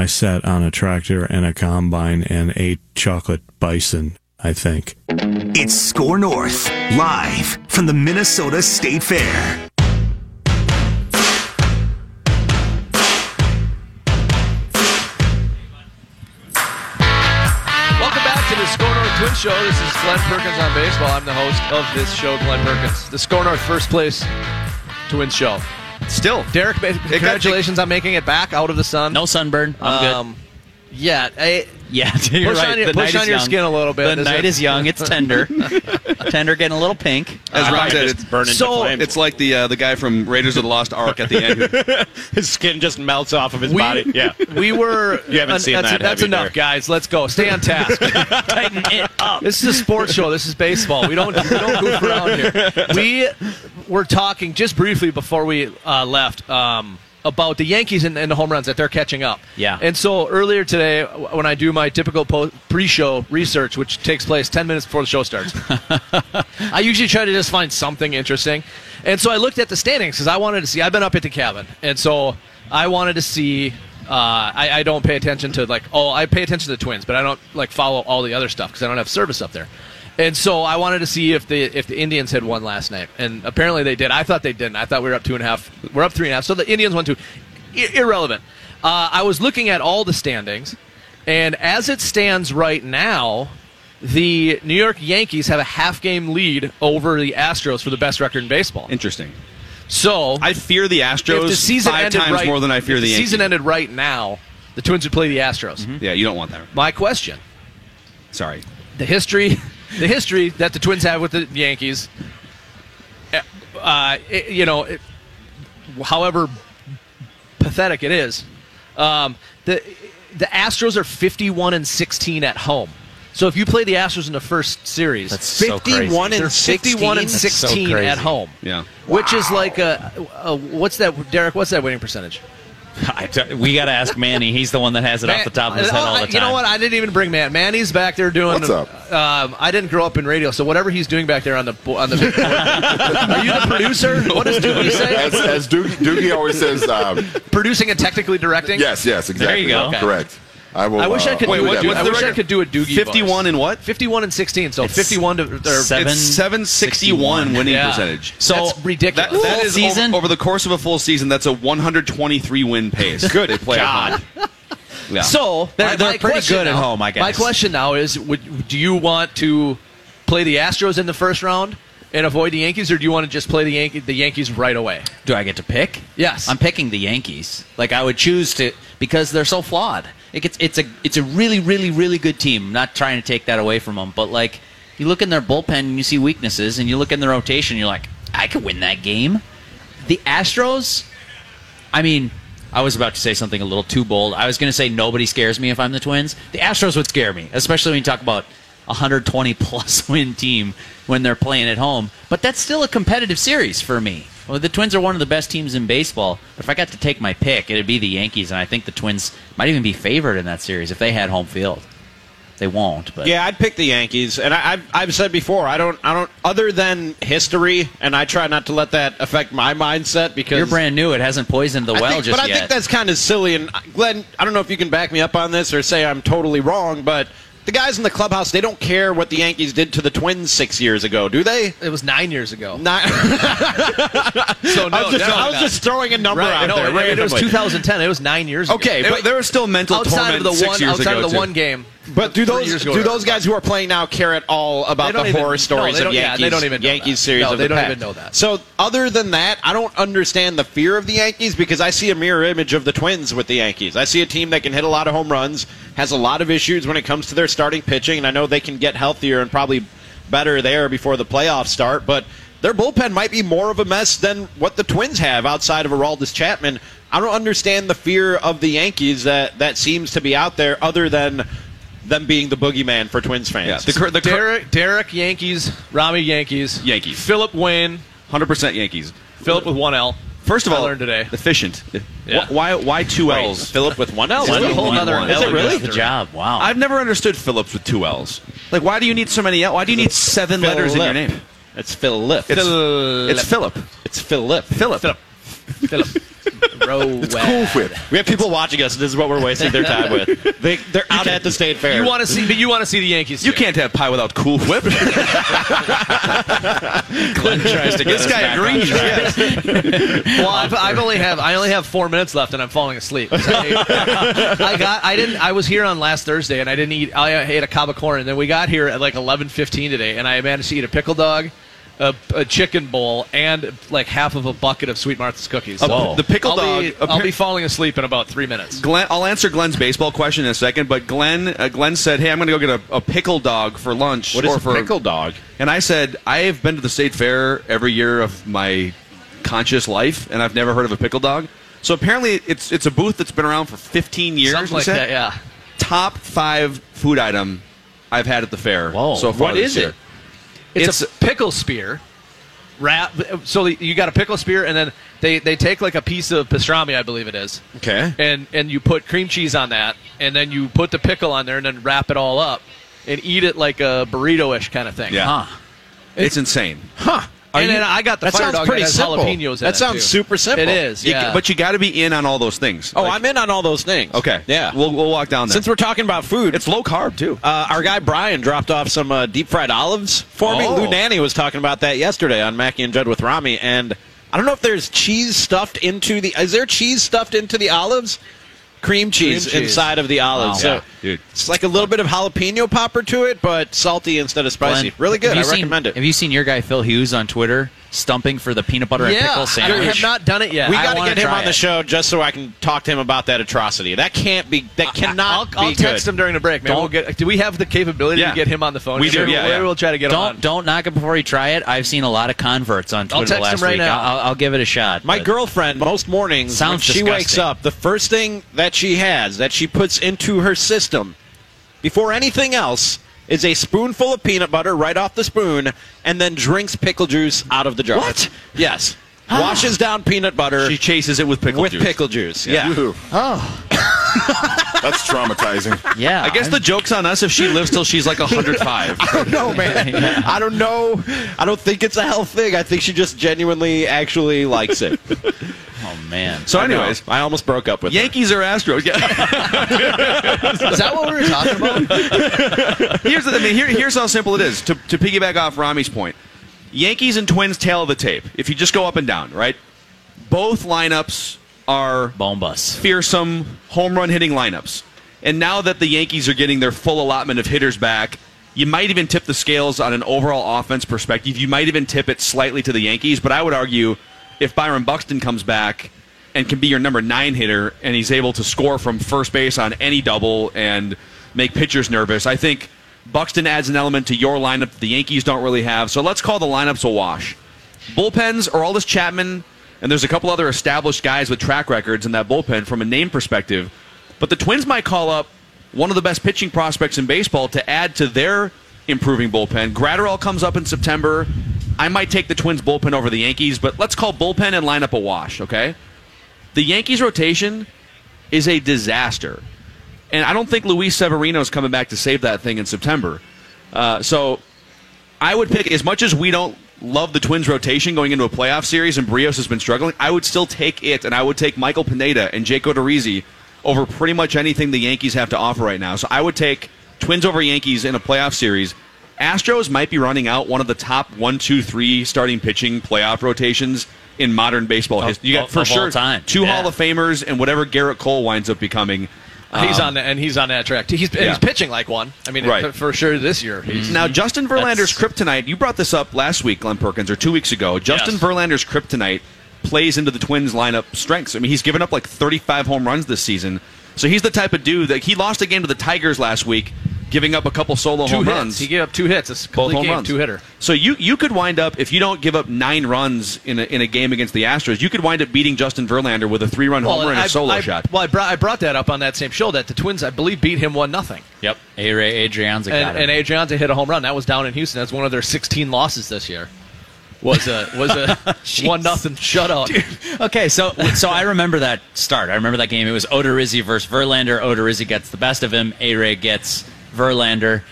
I sat on a tractor and a combine and ate chocolate bison, I think. It's Score North, live from the Minnesota State Fair. Welcome back to the Score North Twin Show. This is Glen Perkins on baseball. I'm the host of this show, Glen Perkins. The Score North first place Twins show. Still, Derek, ba- congratulations on making it back out of the sun. No sunburn. I'm good. Um, yeah, I, Yeah, [LAUGHS] you're Push right. on your- the push night on is your young. skin a little bit, The isn't night it? is young. It's tender. [LAUGHS] tender, getting a little pink. as I Ron said, it's, burning. so- flames. it's like the uh, the guy from Raiders of the Lost Ark at the end. [LAUGHS] his skin just melts off of his we, body. Yeah. we were. You haven't seen that's, that, That's enough, Derek? guys. Let's go. Stay on task. Tighten it up. This is a sports show. This is baseball. We don't we don't goof around here. We were talking just briefly before we uh, left. Um, about the Yankees and, and the home runs that they're catching up. Yeah. And so earlier today, when I do my typical po- pre-show research, which takes place 10 minutes before the show starts, [LAUGHS] I usually try to just find something interesting. And so I looked at the standings because I wanted to see. I've been up at the cabin, and so I wanted to see. Uh, I, I don't pay attention to like oh I pay attention to the Twins, but I don't like follow all the other stuff because I don't have service up there. And so I wanted to see if the if the Indians had won last night, and apparently they did. I thought they didn't. I thought we were up two and a half. We're up three and a half. So the Indians won two. I- irrelevant. Uh, I was looking at all the standings, and as it stands right now, the New York Yankees have a half game lead over the Astros for the best record in baseball. Interesting. So I fear the Astros if the season five ended times right, more than I fear if the the Yankees. season ended right now, the Twins would play the Astros. Yeah, you don't want that. My question: Sorry. the history, the history that the Twins have with the Yankees. Uh, it- you know, it, however pathetic it is, um, the the Astros are fifty-one and sixteen at home. So if you play the Astros in the first series, That's so crazy. 51 they're and 51 and 16? That's so crazy. at home. Yeah. Which is like a, a what's that, Derek? What's that winning percentage? I t- we got to ask Manny. He's the one that has it off the top of his head all the time. You know what? I didn't even bring Man. Manny's back there doing. What's up? Um, I didn't grow up in radio, so whatever he's doing back there on the on the. [LAUGHS] Are you the producer? What does Doogie say? As, as Doogie, Doogie always says, um, Producing and technically directing. yes, yes, exactly. There you go. Okay. Correct. I will. I wish I uh, could Wait, do what- what's I the wish I could do a Doogie. 51 voice. and what? 51 and 16. So It's 51 to or, seven- It's 761 winning Yeah. percentage. So that's ridiculous. That, that Full is season? Over, over the course of a full season. That's a 123 win pace. [LAUGHS] Good. They play God. Yeah. So They're- they're pretty question good at home, I guess. My question now is: would, Do you want to play the Astros in the first round and avoid the Yankees, or do you want to just play the Yankee, the Yankees right away? Do I get to pick? Yes. I'm picking the Yankees. Like I would choose to because they're so flawed. It gets, it's a it's a really really really good team. Not trying to take that away from them, but like you look in their bullpen and you see weaknesses, and you look in their rotation, you're like, I could win that game. The Astros, I mean, I was about to say something a little too bold. I was going to say nobody scares me if I'm the Twins. The Astros would scare me, especially when you talk about a 120 [LAUGHS] plus win team when they're playing at home. But that's still a competitive series for me. Well, the Twins are one of the best teams in baseball. But if I got to take my pick, it'd be the Yankees, and I think the Twins might even be favored in that series if they had home field. They won't, but Yeah, I'd pick the Yankees, and I, I've, I've said before, I don't, I don't. Other than history, and I try not to let that affect my mindset because you're brand new. It hasn't poisoned the I well think- just but I think that's kind of silly. And uh, Glen, I don't know if you can back me up on this or say I'm totally wrong, but the guys in the clubhouse they don't care what the Yankees did to the Twins six years ago, do they? It was nine years ago. Not. [LAUGHS] So no, I was, just, definitely I was just throwing a number right. out no, there. it, it was 2010. It was nine years ago. okay, It- but there was still mental outside torment of the six one years outside ago of the too. one game. But do those do those guys who are playing now care at all about the even- horror no, stories they of don't- yeah, Yankees? they don't even know Yankees that. series No, of they the don't past. even know that. So other than that, I don't understand the fear of the Yankees because I see a mirror image of the Twins with the Yankees. I see a team that can hit a lot of home runs, has a lot of issues when it comes to their starting pitching, and I know they can get healthier and probably better there before the playoffs start, but. Their bullpen might be more of a mess than what the Twins have outside of Aroldis Chapman. I don't understand the fear of the Yankees that, that seems to be out there, other than them being the boogeyman for Twins fans. Yeah, the, cur- the cur- Derek, Derek Yankees, Rami Yankees, Yankees. Philip Wynn, 100% Yankees. Philip with one L. First of I all, learned today. efficient. Yeah. Wh- Why? Why two Wait, L's? Philip with one L. It's One a whole L? nother One. Is it really? The job. Wow. I've never understood Phillips with two L's. Like, why do you need so many L? Why do you need seven letters in your name? It's Philip. It's, it's Philip. It's Philip. Philip. Philip. Philip. Row. Cool whip. We have people watching us. This is what we're wasting their time with. They, they're out at the state fair. You want to see? But you want to see the Yankees? You too. can't have pie without Cool Whip. [LAUGHS] Glenn tries to get this guy back on agrees. Yes. [LAUGHS] Well, I've, I've only have I only have four minutes left, and I'm falling asleep. I, [LAUGHS] I got I didn't I was here on last Thursday, and I didn't eat. I ate a cob of corn, and then we got here at like 11:15 today, and I managed to eat a pickle dog. A, a chicken bowl and like half of a bucket of Sweet Martha's cookies. Whoa. The pickle I'll dog Be, I'll be falling asleep in about three minutes. Glen, I'll answer Glen's baseball question in a second, but Glen, uh, Glen said, "Hey, I'm going to go get a, a pickle dog for lunch." What is or a for, pickle dog? And I said, "I have been to the state fair every year of my conscious life, and I've never heard of a pickle dog." So apparently, it's it's a booth that's been around for 15 years. Something like said. that, yeah. Top five food item I've had at the fair Whoa. so far What this is year. it? It's, It's- a pickle spear. Wrap, so you got a pickle spear, and then They they take like a piece of pastrami, I believe it is, Okay. and and you put cream cheese on that, and then you put the pickle on there, and then wrap it all up, and eat it like a burrito-ish kind of thing. Yeah. Huh. It's insane. Huh. Are and you- then I got the that fire sounds dog pretty simple. jalapenos in that sounds too. super simple. It is, You- yeah. but you got to be in on all those things. Oh, Like- I'm in on all those things. Okay. Yeah. We'll, we'll walk down there. Since we're talking about food, it's low carb, too. Uh, our guy Brian dropped off some uh, deep fried olives for me. Oh. Lou Nanne was talking about that yesterday on Mackey and Judd with Rami, and I don't know if there's cheese stuffed into the. Is there cheese stuffed into the olives? Cream cheese, Cream cheese. inside of the olives. Wow. So Yeah, it's like a little bit of jalapeno popper to it, but salty instead of spicy. Glen, really good. I seen- recommend it. Have you seen your guy Phil Hughes on Twitter stumping for the peanut butter and yeah, pickle I sandwich? have not done it yet. we got to get him try on the show just so I can talk to him about that atrocity. That can't be. That cannot I'll, I'll be text good. him during the break, man. Don't- We'll get, do we have the capability Yeah. to get him on the phone? We do, Maybe yeah, we'll, yeah. we'll try to get him on. Don't don't knock it before you try it. I've seen a lot of converts on Twitter I'll Twitter text last him right week. now. I'll, I'll give it a shot. My girlfriend, most mornings, Sounds when she disgusting. wakes up, the first thing that she has, that she puts into her system, before anything else, is a spoonful of peanut butter right off the spoon, and then drinks pickle juice out of the jar. What? Yes. Ah. Washes down peanut butter She chases it with pickle with juice. pickle juice. Yeah. Ew. Oh. [LAUGHS] That's traumatizing. Yeah, I guess the joke's on us if she lives till she's like 105. [LAUGHS] I don't know, man. [LAUGHS] I don't know. I don't think it's a health thing. I think she just genuinely actually likes it. Oh man. So, anyways, I almost broke up with her. Yankees or Astros? Yeah. [LAUGHS] Is that what we were talking about? [LAUGHS] here's the, I mean, here, here's how simple it is. To, to piggyback off Rami's point, Yankees and Twins tail of the tape. If you just go up and down, right? Both lineups are Bombus. fearsome home run hitting lineups. And now that the Yankees are getting their full allotment of hitters back, you might even tip the scales on an overall offense perspective. You might even tip it slightly to the Yankees, but I would argue if Byron Buxton comes back and can be your number nine hitter and he's able to score from first base on any double and make pitchers nervous, I think Buxton adds an element to your lineup that the Yankees don't really have. So let's call the lineups a wash. Bullpens, Aroldis Chapman, and there's a couple other established guys with track records in that bullpen from a name perspective. But the Twins might call up one of the best pitching prospects in baseball to add to their improving bullpen. Graterol comes up in September. I might take the Twins bullpen over the Yankees, but let's call bullpen and lineup a wash, okay? The Yankees rotation is a disaster. And I don't think Luis Severino is coming back to save that thing in September. Uh, so I would pick as much as we don't love the Twins rotation going into a playoff series, and Berrios has been struggling. I would still take it, and I would take Michael Pineda and Jake Odorizzi over pretty much anything the Yankees have to offer right now. So I would take Twins over Yankees in a playoff series. Astros might be running out one of the top one, two, three starting pitching playoff rotations in modern baseball history. You got of- for of sure time. two Yeah. Hall of Famers and whatever Gerrit Cole winds up becoming. he's Um, on and he's on that track. He's, Yeah. he's pitching like one. I mean, Right. for, for sure this year. He's, Now, Justin Verlander's kryptonite, you brought this up last week, Glen Perkins, or two weeks ago. Justin Yes. Verlander's kryptonite plays into the Twins lineup strengths. I mean, he's given up like 35 home runs this season. So he's the type of dude that he lost a game to the Tigers last week, giving up a couple solo two home hits. runs. He gave up two hits. It's a both complete home game, runs. two hitter. So you you could wind up if you don't give up nine runs in a, in a game against the Astros, you could wind up beating Justin Verlander with a three run homer and a I- solo I, shot. Well, I brought, I brought that up on that same show that the Twins, I believe, beat him one nothing, Yep. Ehire Adrianza got and, him. and Adrianza hit a home run. That was down in Houston. That's one of their 16 losses this year. Was a was a [LAUGHS] one nothing shutout. Okay, so so I remember that start. I remember that game. It was Odorizzi versus Verlander. Odorizzi gets the best of him. A Ray gets Verlander.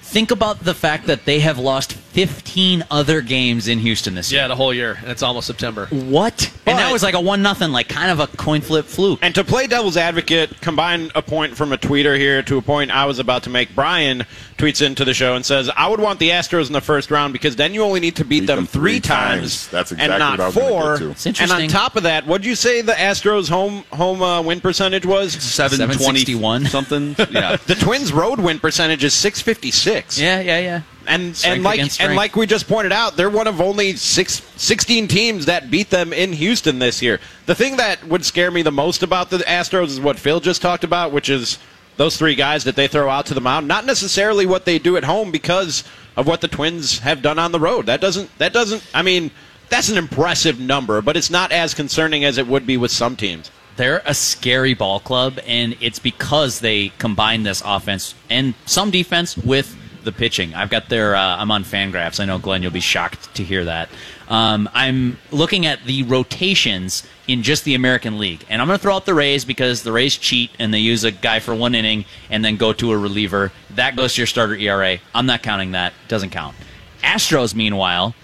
Think about the fact that they have lost 15 other games in Houston this year. Yeah, the whole year, and it's almost September. What? and that was like a one nothing, like kind of a coin flip fluke. And to play devil's advocate, combine a point from a tweeter here to a point I was about to make. Brian tweets into the show and says, "I would want the Astros in the first round because then you only need to beat, Beat them, them three three times, times. That's and exactly not what I was gonna four." get to. It's And on top of that, what'd you say the Astros home home uh, win percentage was? 761. something. [LAUGHS] Yeah. [LAUGHS] The Twins' road win percentage is six fifty six. yeah, yeah, yeah. And Strength and like and like we just pointed out, they're one of only six, 16 teams that beat them in Houston this year. The thing that would scare me the most about the Astros is what Phil just talked about, which is those three guys that they throw out to the mound. Not necessarily what they do at home because of what the Twins have done on the road. That doesn't that doesn't I mean, that's an impressive number, but it's not as concerning as it would be with some teams. They're a scary ball club, and it's because they combine this offense and some defense with the pitching. I've got their. Uh, I'm on Fangraphs. I know Glen, you'll be shocked to hear that. Um, I'm looking at the rotations in just the American League, and I'm going to throw out the Rays because the Rays cheat and they use a guy for one inning and then go to a reliever. That goes to your starter ERA. I'm not counting that. Doesn't count. Astros, meanwhile,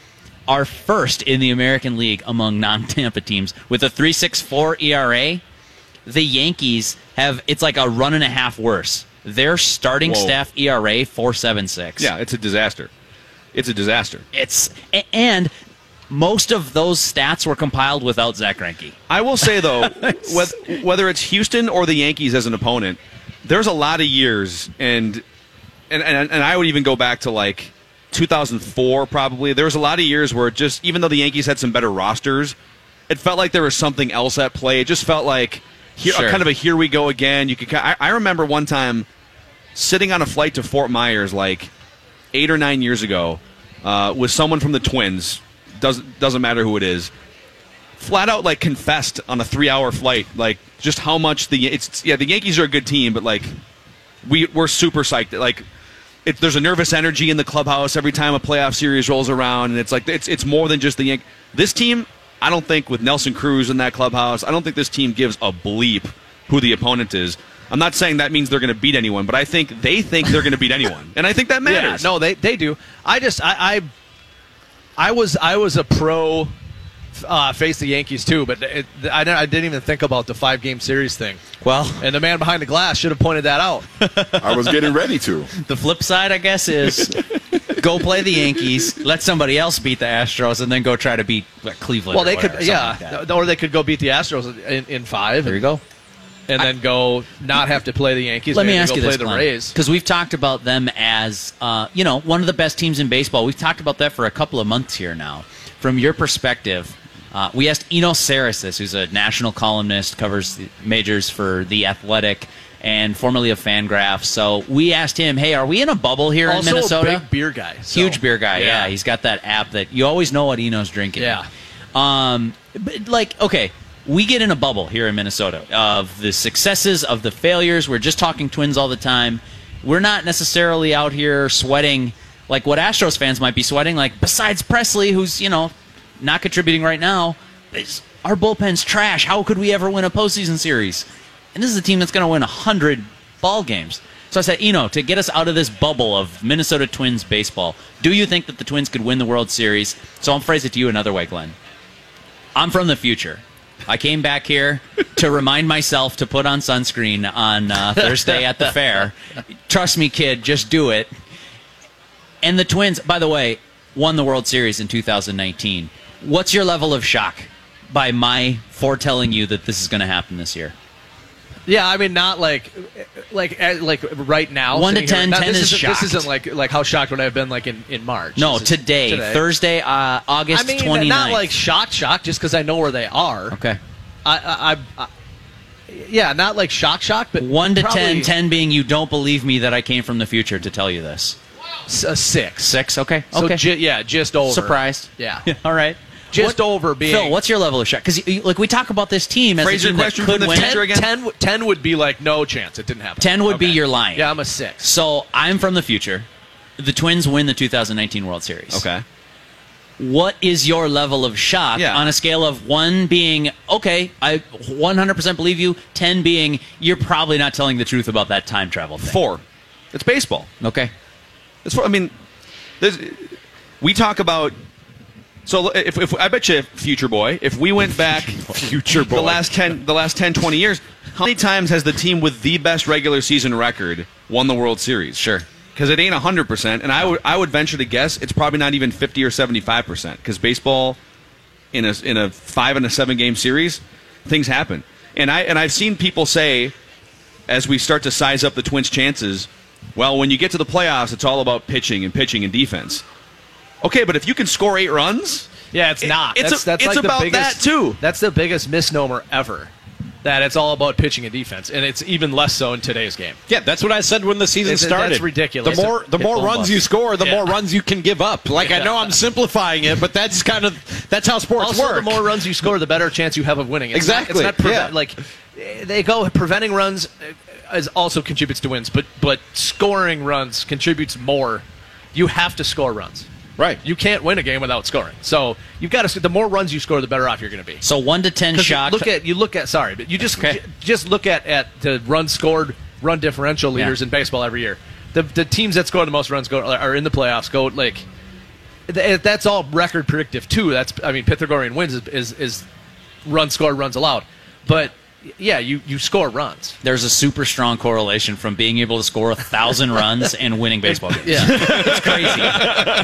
are first in the American League among non-Tampa teams with a 3.64 ERA. The Yankees have it's like a run and a half worse. Their starting Whoa. staff ERA 4.76. Yeah, it's a disaster. It's a disaster. It's and most of those stats were compiled without Zack Greinke. I will say though, [LAUGHS] whether, whether it's Houston or the Yankees as an opponent, there's a lot of years, and and and, and I would even go back to like 2004 probably. There was a lot of years where it just even though the Yankees had some better rosters, it felt like there was something else at play. It just felt like here, Sure. kind of a here we go again. You could. I, I remember one time sitting on a flight to Fort Myers like eight or nine years ago uh, with someone from the Twins. Doesn't doesn't matter who it is. Flat out like confessed on a three hour flight like just how much the it's yeah the Yankees are a good team but like we we're super psyched like it, there's a nervous energy in the clubhouse every time a playoff series rolls around and it's like it's it's more than just the Yank. This team I don't think with Nelson Cruz in that clubhouse I don't think this team gives a bleep who the opponent is. I'm not saying that means they're going to beat anyone, but I think they think they're going to beat anyone, and I think that [LAUGHS] matters. Yeah, no, they they do. I just I I, I was I was a pro. Uh, face the Yankees too, but it, I, I didn't even think about the five game series thing. Well, And the man behind the glass should have pointed that out. [LAUGHS] I was getting ready to. the flip side, I guess, is [LAUGHS] go play the Yankees, let somebody else beat the Astros, and then go try to beat like, Cleveland. Well, or they whatever, could, yeah, like or they could go beat the Astros in, in five. There you go. And then go not have to play the Yankees. Let me ask you play this, the Glen, Rays. because we've talked about them as uh, you know one of the best teams in baseball. We've talked about that for a couple of months here now. From your perspective, uh, we asked Eno Sarris this, who's a national columnist, covers majors for the Athletic, and formerly of Fangraph. So we asked him, "Hey, are we in a bubble here Also in Minnesota?" a big beer guy. so- Huge beer guy. Yeah. he's got that app that you always know what Eno's drinking. Yeah. Um, but like, okay, we get in a bubble here in Minnesota of the successes, of the failures. We're just talking Twins all the time. We're not necessarily out here sweating like what Astros fans might be sweating. Like, besides Pressly, who's you know not contributing right now, our bullpen's trash. How could we ever win a postseason series? And this is a team that's going to win hundred ball games. So I said, Eno, to get us out of this bubble of Minnesota Twins baseball, do you think that the Twins could win the World Series? So I'll phrase it to you another way, Glen. I'm from the future. I came back here to remind myself to put on sunscreen on uh, Thursday at the fair. Trust me, kid, just do it. And the Twins, by the way, won the World Series in 2019. What's your level of shock by my foretelling you that this is going to happen this year? Yeah, I mean, not like, like, eh, like right now. One to here- 10, now, 10 this is isn't, shocked. This isn't like like how shocked would I have been like in, in March. No, This today, Thursday, uh, August I mean, 29th. not like shocked, shocked, just because I know where they are. okay. I, I, I, I yeah, not like shock, shock, but One to probably ten, ten being you don't believe me that I came from the future to tell you this. a six. Six, okay. So okay. ju- yeah, just over. Surprised. Yeah. [LAUGHS] All right. Just What- over being Phil, what's your level of shock? Because like we talk about this team as Fraser, a team that question could from the win. future 10, again? 10, 10 would be like no chance. It didn't happen. 10 would be your line. Yeah, I'm a six. So I'm from the future. The Twins win the 2019 World Series. Okay. What is your level of shock Yeah. on a scale of one being okay, I 100% believe you, 10 being you're probably not telling the truth about that time travel thing. Four. It's baseball. Okay. It's for, I mean, there's, we talk about. So if, if I bet you, future boy, if we went [LAUGHS] back future boy. the last 10, the last 10, 20 years, how many times has the team with the best regular season record won the World Series? Sure. Because it ain't hundred percent, and I would I would venture to guess it's probably not even fifty or seventy five percent. Because baseball, in a in a five and a seven game series, things happen, and I and I've seen people say, as we start to size up the Twins' chances, well, when you get to the playoffs, it's all about pitching and pitching and defense. Okay, but if you can score eight runs, Yeah, it's It- not. it's that's a- that's it's like about the biggest, that, too. That's the biggest misnomer ever. That it's all about pitching and defense, and it's even less so in today's game. Yeah, that's what I said when the season It's- started. that's ridiculous. The more the more runs you score, the Yeah. more runs you can give up. Like I know I'm [LAUGHS] simplifying it, but that's kind of that's how sports also, work. the more runs you score, the better chance you have of winning. It's Exactly, Not, it's not yeah. like they go preventing runs. eh, is also contributes to wins, but but scoring runs contributes more. You have to score runs. Right. You can't win a game without scoring. So you've got to. The more runs you score, the better off you're going to be. So one to ten shock. Look at you look at sorry, but you just Okay. j- just look at at the run scored, run differential leaders Yeah. in baseball every year. The the teams that score the most runs go are in the playoffs. Go like eh, that's all record predictive too. That's I mean Pythagorean wins is is, is run scored runs allowed, but yeah, you you score runs. There's a super strong correlation from being able to score a thousand runs and winning baseball games. Yeah. it's crazy.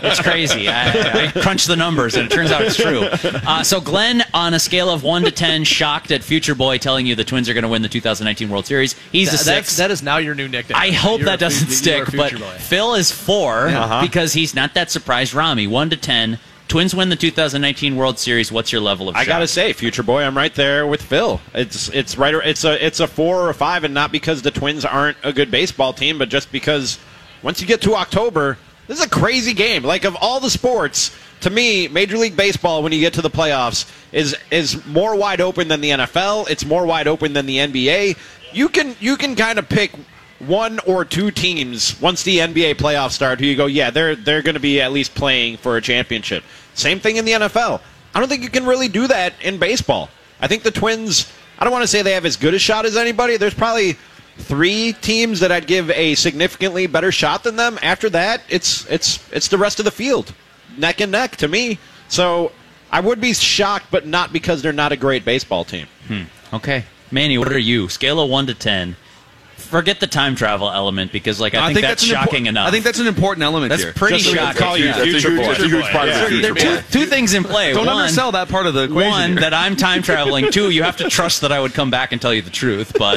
It's crazy. I, I crunched the numbers, and it turns out it's true. Uh, so, Glen, on a scale of one to ten, shocked at Future Boy telling you the Twins are going to win the 2019 World Series. He's a Th- that's, six. that is now your new nickname. I hope You're that doesn't fu- you stick, but Boy. Phil is 4 Uh-huh. because he's not that surprised. Rami, one to ten. Twins win the 2019 World Series. What's your level of? I shock? gotta say, future boy, I'm right there with Phil. It's it's right. It's a it's a four or a five, and not because the Twins aren't a good baseball team, but just because once you get to October, this is a crazy game. Like of all the sports, to me, Major League Baseball when you get to the playoffs is is more wide open than the NFL. It's more wide open than the NBA. You can you can kind of pick one or two teams once the NBA playoffs start who you go, yeah, they're they're going to be at least playing for a championship. Same thing in the NFL. I don't think you can really do that in baseball. I think the Twins. I don't want to say they have as good a shot as anybody. There's probably three teams that I'd give a significantly better shot than them. After that, it's it's it's the rest of the field, neck and neck to me. So I would be shocked, but not because they're not a great baseball team. Hmm. Okay, Manny, what are you? Scale of one to ten. Forget the time travel element because, like, I, think, that's, an impor- shocking enough. I think that's an important element That's here. pretty Just shocking. call you That's a future huge, boy. that's a huge part of the there are two, two things in play. Don't one, undersell that part of the equation. One, here. that I'm time traveling. Two, you have to trust that I would come back and tell you the truth. But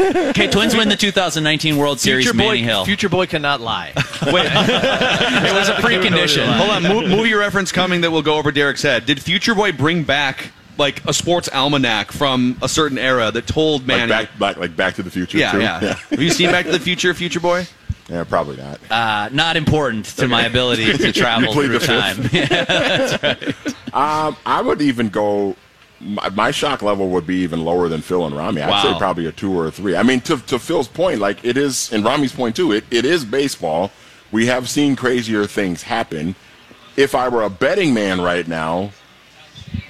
okay, Twins win the 2019 World Series. Future Manny boy, Hill. future boy cannot lie. [LAUGHS] Wait, [LAUGHS] it was a precondition. hold on. Mo- movie reference coming that will go over Derek's head. Did Future Boy bring back like a sports almanac from a certain era that told Like back, back, like Back to the Future. yeah, too? yeah, Have you seen Back to the Future, Future Boy? Yeah, probably not. Uh, not important to my ability [LAUGHS] to travel plead through the time. [LAUGHS] Um, I would even go. My, my shock level would be even lower than Phil and Rami. I'd Wow. say probably a two or a three. I mean, to, to Phil's point, like it is, and Rami's point too. It, it is baseball. We have seen crazier things happen. If I were a betting man right now,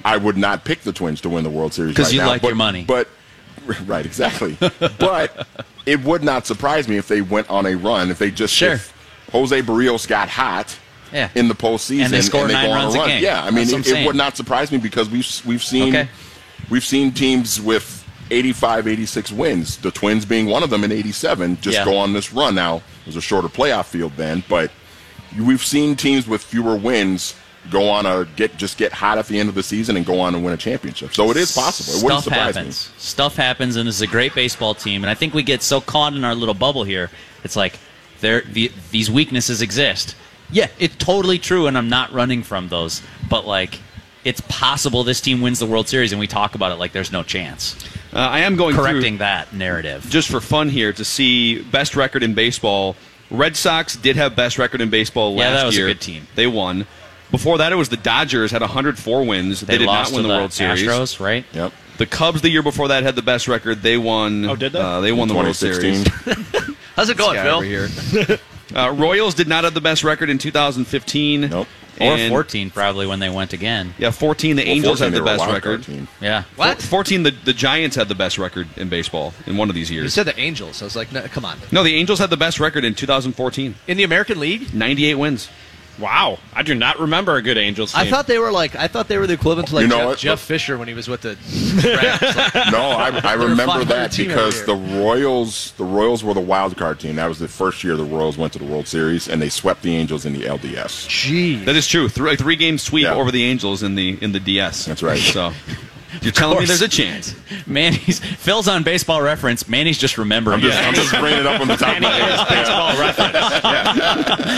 I would not pick the Twins to win the World Series 'Cause right you now. like but, your money. But [LAUGHS] right, exactly. but it would not surprise me if they went on a run. If they just Sure. if Jose Berrios got hot Yeah. in the postseason And they score nine go on runs a run. game. Yeah, I mean, That's what I'm it, it would not surprise me because we've we've seen Okay. we've seen teams with 85, 86 wins. The Twins being one of them in 87, just Yeah. go on this run. Now it was a shorter playoff field then, but we've seen teams with fewer wins go on a get just get hot at the end of the season and go on and win a championship. So it is possible. It wouldn't Stuff surprise happens. Stuff happens, and this is a great baseball team. And I think we get so caught in our little bubble here. It's like there the, these weaknesses exist. Yeah, it's totally true, and I'm not running from those. But like, it's possible this team wins the World Series, and we talk about it like there's no chance. Uh, I am going Correcting through that narrative. just for fun here to see best record in baseball. Red Sox did have best record in baseball last year. Yeah, that was a year. good team. They won. Before that, it was the Dodgers had 104 wins. They, They, did lost not win to the, World Series. Astros, right? Yep. The Cubs the year before that had the best record. They won. Oh, did they? Uh, they won the World Series. [LAUGHS] How's it going, Guy Phil? over here. [LAUGHS] uh, Royals did not have the best record in 2015. Nope. Or And- 14, probably when they went again. Yeah, 14. The Well, Angels 14, had the best record. team. Yeah. What? 14. The, the Giants had the best record in baseball in one of these years. You years. said the Angels. I was like, no, come on. no, the Angels had the best record in 2014. In the American League, 98 wins. Wow, I do not remember a good Angels team. I thought they were like I thought they were the equivalent to like You know Jeff, what? Jeff Fisher when he was with the Rams. [LAUGHS] Like, No, I, I remember that because the. Royals, the Royals were the wild card team. That was the first year the Royals went to the World Series, and they swept the Angels in the LDS. Gee. That is true. Three, three game sweep Yeah. over the Angels in the in the DS. That's right. So [LAUGHS] you're telling me there's a chance. Manny's Phil's on baseball reference. Manny's just remembering. I'm just, I'm just bringing it up on the top Manny of my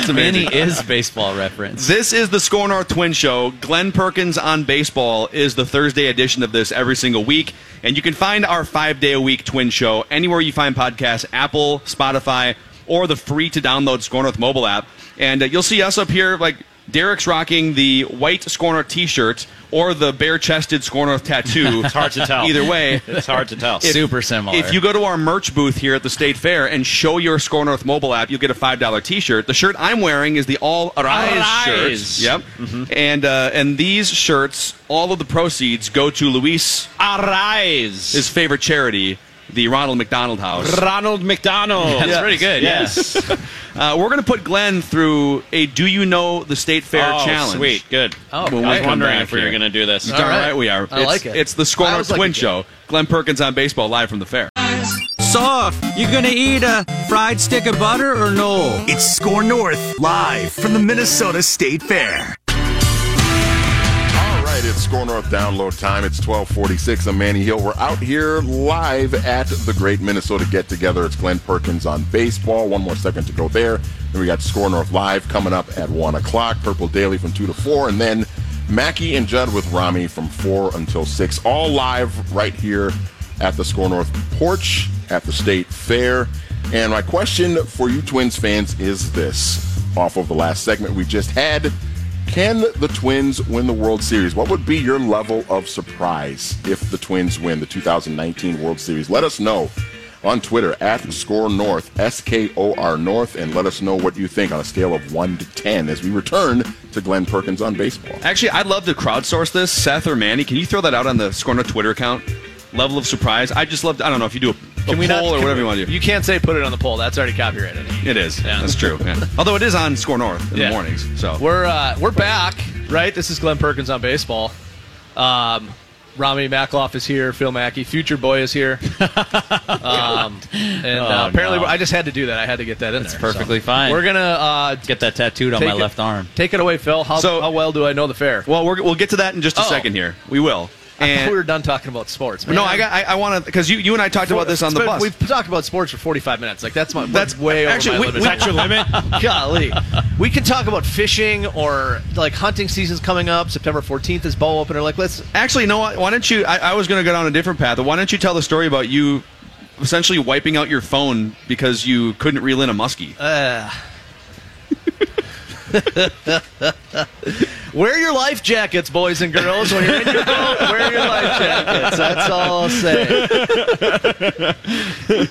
head. Manny is baseball reference. This is the SKOR North Twin Show. Glen Perkins on baseball is the Thursday edition of this every single week. And you can find our five day a week Twin Show anywhere you find podcasts Apple, Spotify, or the free to download SKOR North mobile app. And uh, you'll see us up here like Derek's rocking the white SKOR North T-shirt or the bare-chested SKOR North tattoo. [LAUGHS] It's hard to tell. Either way, [LAUGHS] It's hard to tell. If- Super similar. If you go to our merch booth here at the State Fair and show your SKOR North mobile app, you'll get a five dollar T-shirt. The shirt I'm wearing is the All Arise, Arise. shirt. Yep. And uh, and these shirts, all of the proceeds go to Luis, Arraez. his favorite charity, the Ronald McDonald House. Ronald McDonald. That's pretty good. yeah. Yes. [LAUGHS] Uh, we're going to put Glen through a Do You Know the State Fair oh, challenge. sweet. Good. Oh, When I was wondering if we were going to do this. It's all All right. right. we are. I it's, like it. It's the SKOR North always like Twin. Show. Glen Perkins on baseball, live from the fair. Soft, you gonna eat a fried stick of butter or no? It's SKOR North, live from the Minnesota State Fair. SKOR North download time. It's 1246. I'm Manny Hill. We're out here live at the Great Minnesota Get Together. It's Glen Perkins on baseball. One more second to go there. Then we got SKOR North live coming up at 1 o'clock. Purple Daily from 2 to 4. And then Mackey and Judd with Rami from 4 until 6. All live right here at the SKOR North porch at the State Fair. And my question for you Twins fans is this off of the last segment we just had. Can the Twins win the World Series? What would be your level of surprise if the Twins win the 2019 World Series? Let us know on Twitter at SKOR North, S K O R North, and let us know what you think on a scale of 1 to 10 as we return to Glen Perkins on baseball. Actually, I'd love to crowdsource this. Seth or Manny, can you throw that out on the SKOR North Twitter account? Level of surprise. I just love. I don't know if you do a, a Can we poll not, or can whatever we- you want to do. You can't say put it on the poll. That's already copyrighted. It is. Yeah. That's true. yeah. [LAUGHS] Although it is on SKOR North in Yeah. the mornings. So We're uh, we're back, right? This is Glen Perkins on baseball. Um, Rami Makloff is here. Phil Mackey, Future Boy is here. [LAUGHS] um, and uh, Oh, apparently, no. I just had to do that. I had to get that in That's there. perfectly so. fine. We're gonna uh, Get that tattooed on my it- left arm. Take it away, Phil. How, So- how well do I know the fair? well, we're, we'll get to that in just a Oh. second here. We will. I thought And we were done talking about sports. Man. no, I got. I, I want to because you you and I talked about this on the been- bus. We've talked about sports for 45 minutes. Like that's my That's- that's way over actually, my we- limit. That's your limit? [LAUGHS] Golly, we can talk about fishing or like hunting season's coming up. September 14th is bow opener. Like let's Actually, you know what? Why don't you? I, I was going to go down a different path. Why don't you tell the story about you essentially wiping out your phone because you couldn't reel in a muskie? Uh, [LAUGHS] wear your life jackets, boys and girls. When you're in your boat, wear your life jackets. That's all I'll say.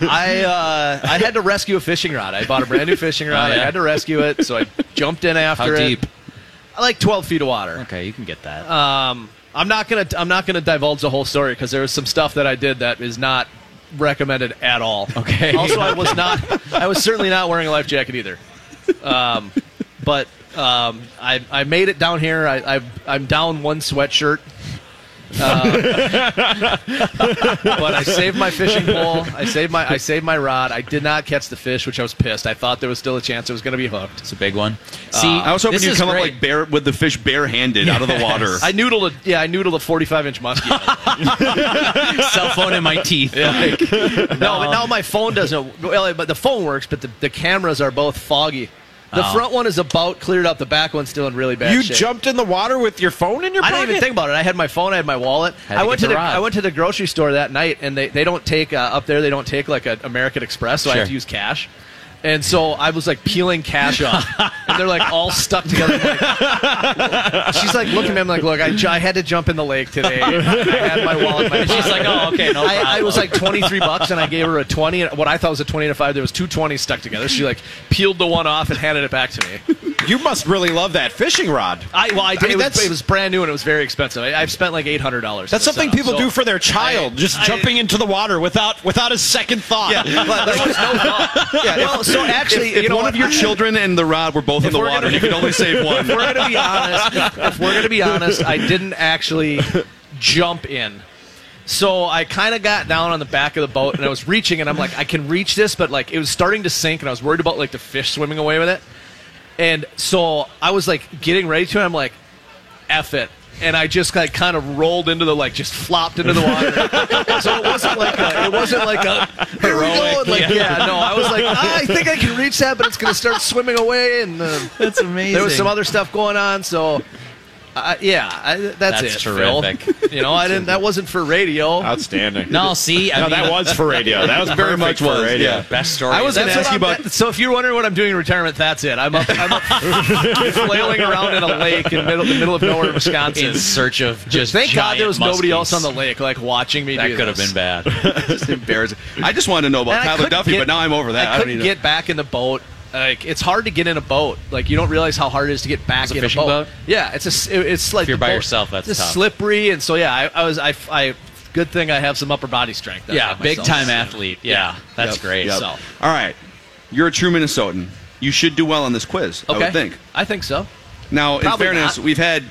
I uh, I had to rescue a fishing rod. I bought a brand new fishing rod. Oh, yeah? I had to rescue it, so I jumped in after How deep? it. Like 12 feet of water. Okay, you can get that. Um, I'm not gonna I'm not gonna divulge the whole story because there was some stuff that I did that is not recommended at all. Okay. Also, I was not I was certainly not wearing a life jacket either. Um, but um, I I made it down here. I, I I'm down one sweatshirt. Uh, [LAUGHS] but I saved my fishing pole. I saved my I saved my rod. I did not catch the fish, which I was pissed. I thought there was still a chance it was going to be hooked. it's a big one. See, I was hoping you'd is come up like bare with the fish barehanded out of the [LAUGHS] water. I noodled a yeah I noodled a 45 inch muskie. [LAUGHS] cell phone in my teeth. no, but now my phone doesn't. Well, but the phone works, but the, the cameras are both foggy. The Oh. front one is about cleared up. The back one's still in really bad You shape. jumped in the water with your phone in your I pocket? I didn't even think about it. I had my phone. I had my wallet. Had I went to the the rod. I went to the grocery store that night, and they, they don't take uh, up there. They don't take like an American Express, so I have to use cash. And so I was like peeling cash off, and they're like all stuck together. Like- she's like looking at me. I'm like, look, I, I had to jump in the lake today. I had my wallet. My She's like, oh, okay, no I, I was like 23 bucks, and I gave her a 20. and What I thought was a 20 and a five. There was two 20s stuck together. She like peeled the one off and handed it back to me. You must really love that fishing rod. I well, I did. mean, it, was, it was brand new and it was very expensive. I, I've spent like 800 dollars. That's something people do for their child, I- just I- jumping into the water without without a second thought. Yeah, but there was no thought. [LAUGHS] Yeah, well, so actually, if you know one what? of your children and the rod were both in the water, gonna- you could only save [LAUGHS] one. if we're gonna be honest, if, if we're gonna be honest, I didn't actually jump in. So I kind of got down on the back of the boat and I was reaching, and I'm like, I can reach this, but like it was starting to sink, and I was worried about like the fish swimming away with it. And so I was like getting ready to, and I'm like, F it. And I just like kind of rolled into the like just flopped into the water. [LAUGHS] so it wasn't like a it wasn't like a here we go. Like yeah. no, I was like ah, I think I can reach that, but it's gonna start swimming away, and uh, That's amazing. there was some other stuff going on. So Uh, yeah, I, that's, That's it. terrific. Phil. [LAUGHS] You know, I didn't. That wasn't for radio. Outstanding. No, see, I no, mean, that was for radio. That was very much much for radio. yeah. best story. I was of gonna ask you I'm- about- So if you're wondering what I'm doing in retirement, that's it. I'm up, I'm up [LAUGHS] flailing around in a lake in middle, the middle of nowhere, Wisconsin. in search of just. Thank God there was giant nobody else on the lake, like watching me. That could have been bad. [LAUGHS] Just embarrassing. I just wanted to know about And Tyler Duffy, get- but now I'm over that. I I, don't couldn't need get back in the boat. Like it's hard to get in a boat. Like you don't realize how hard it is to get back It's a in fishing a boat. boat? Yeah, it's a. s- It's like If you're the by boat- yourself, that's it's tough. slippery, and so yeah, I, I was. I, I. Good thing I have some upper body strength. I Yeah, have big myself. time athlete. Yeah, that's Yep, great. yep. So All right. You're a true Minnesotan. You should do well on this quiz, I Okay, would think. I think so. Now, in fairness, not. we've had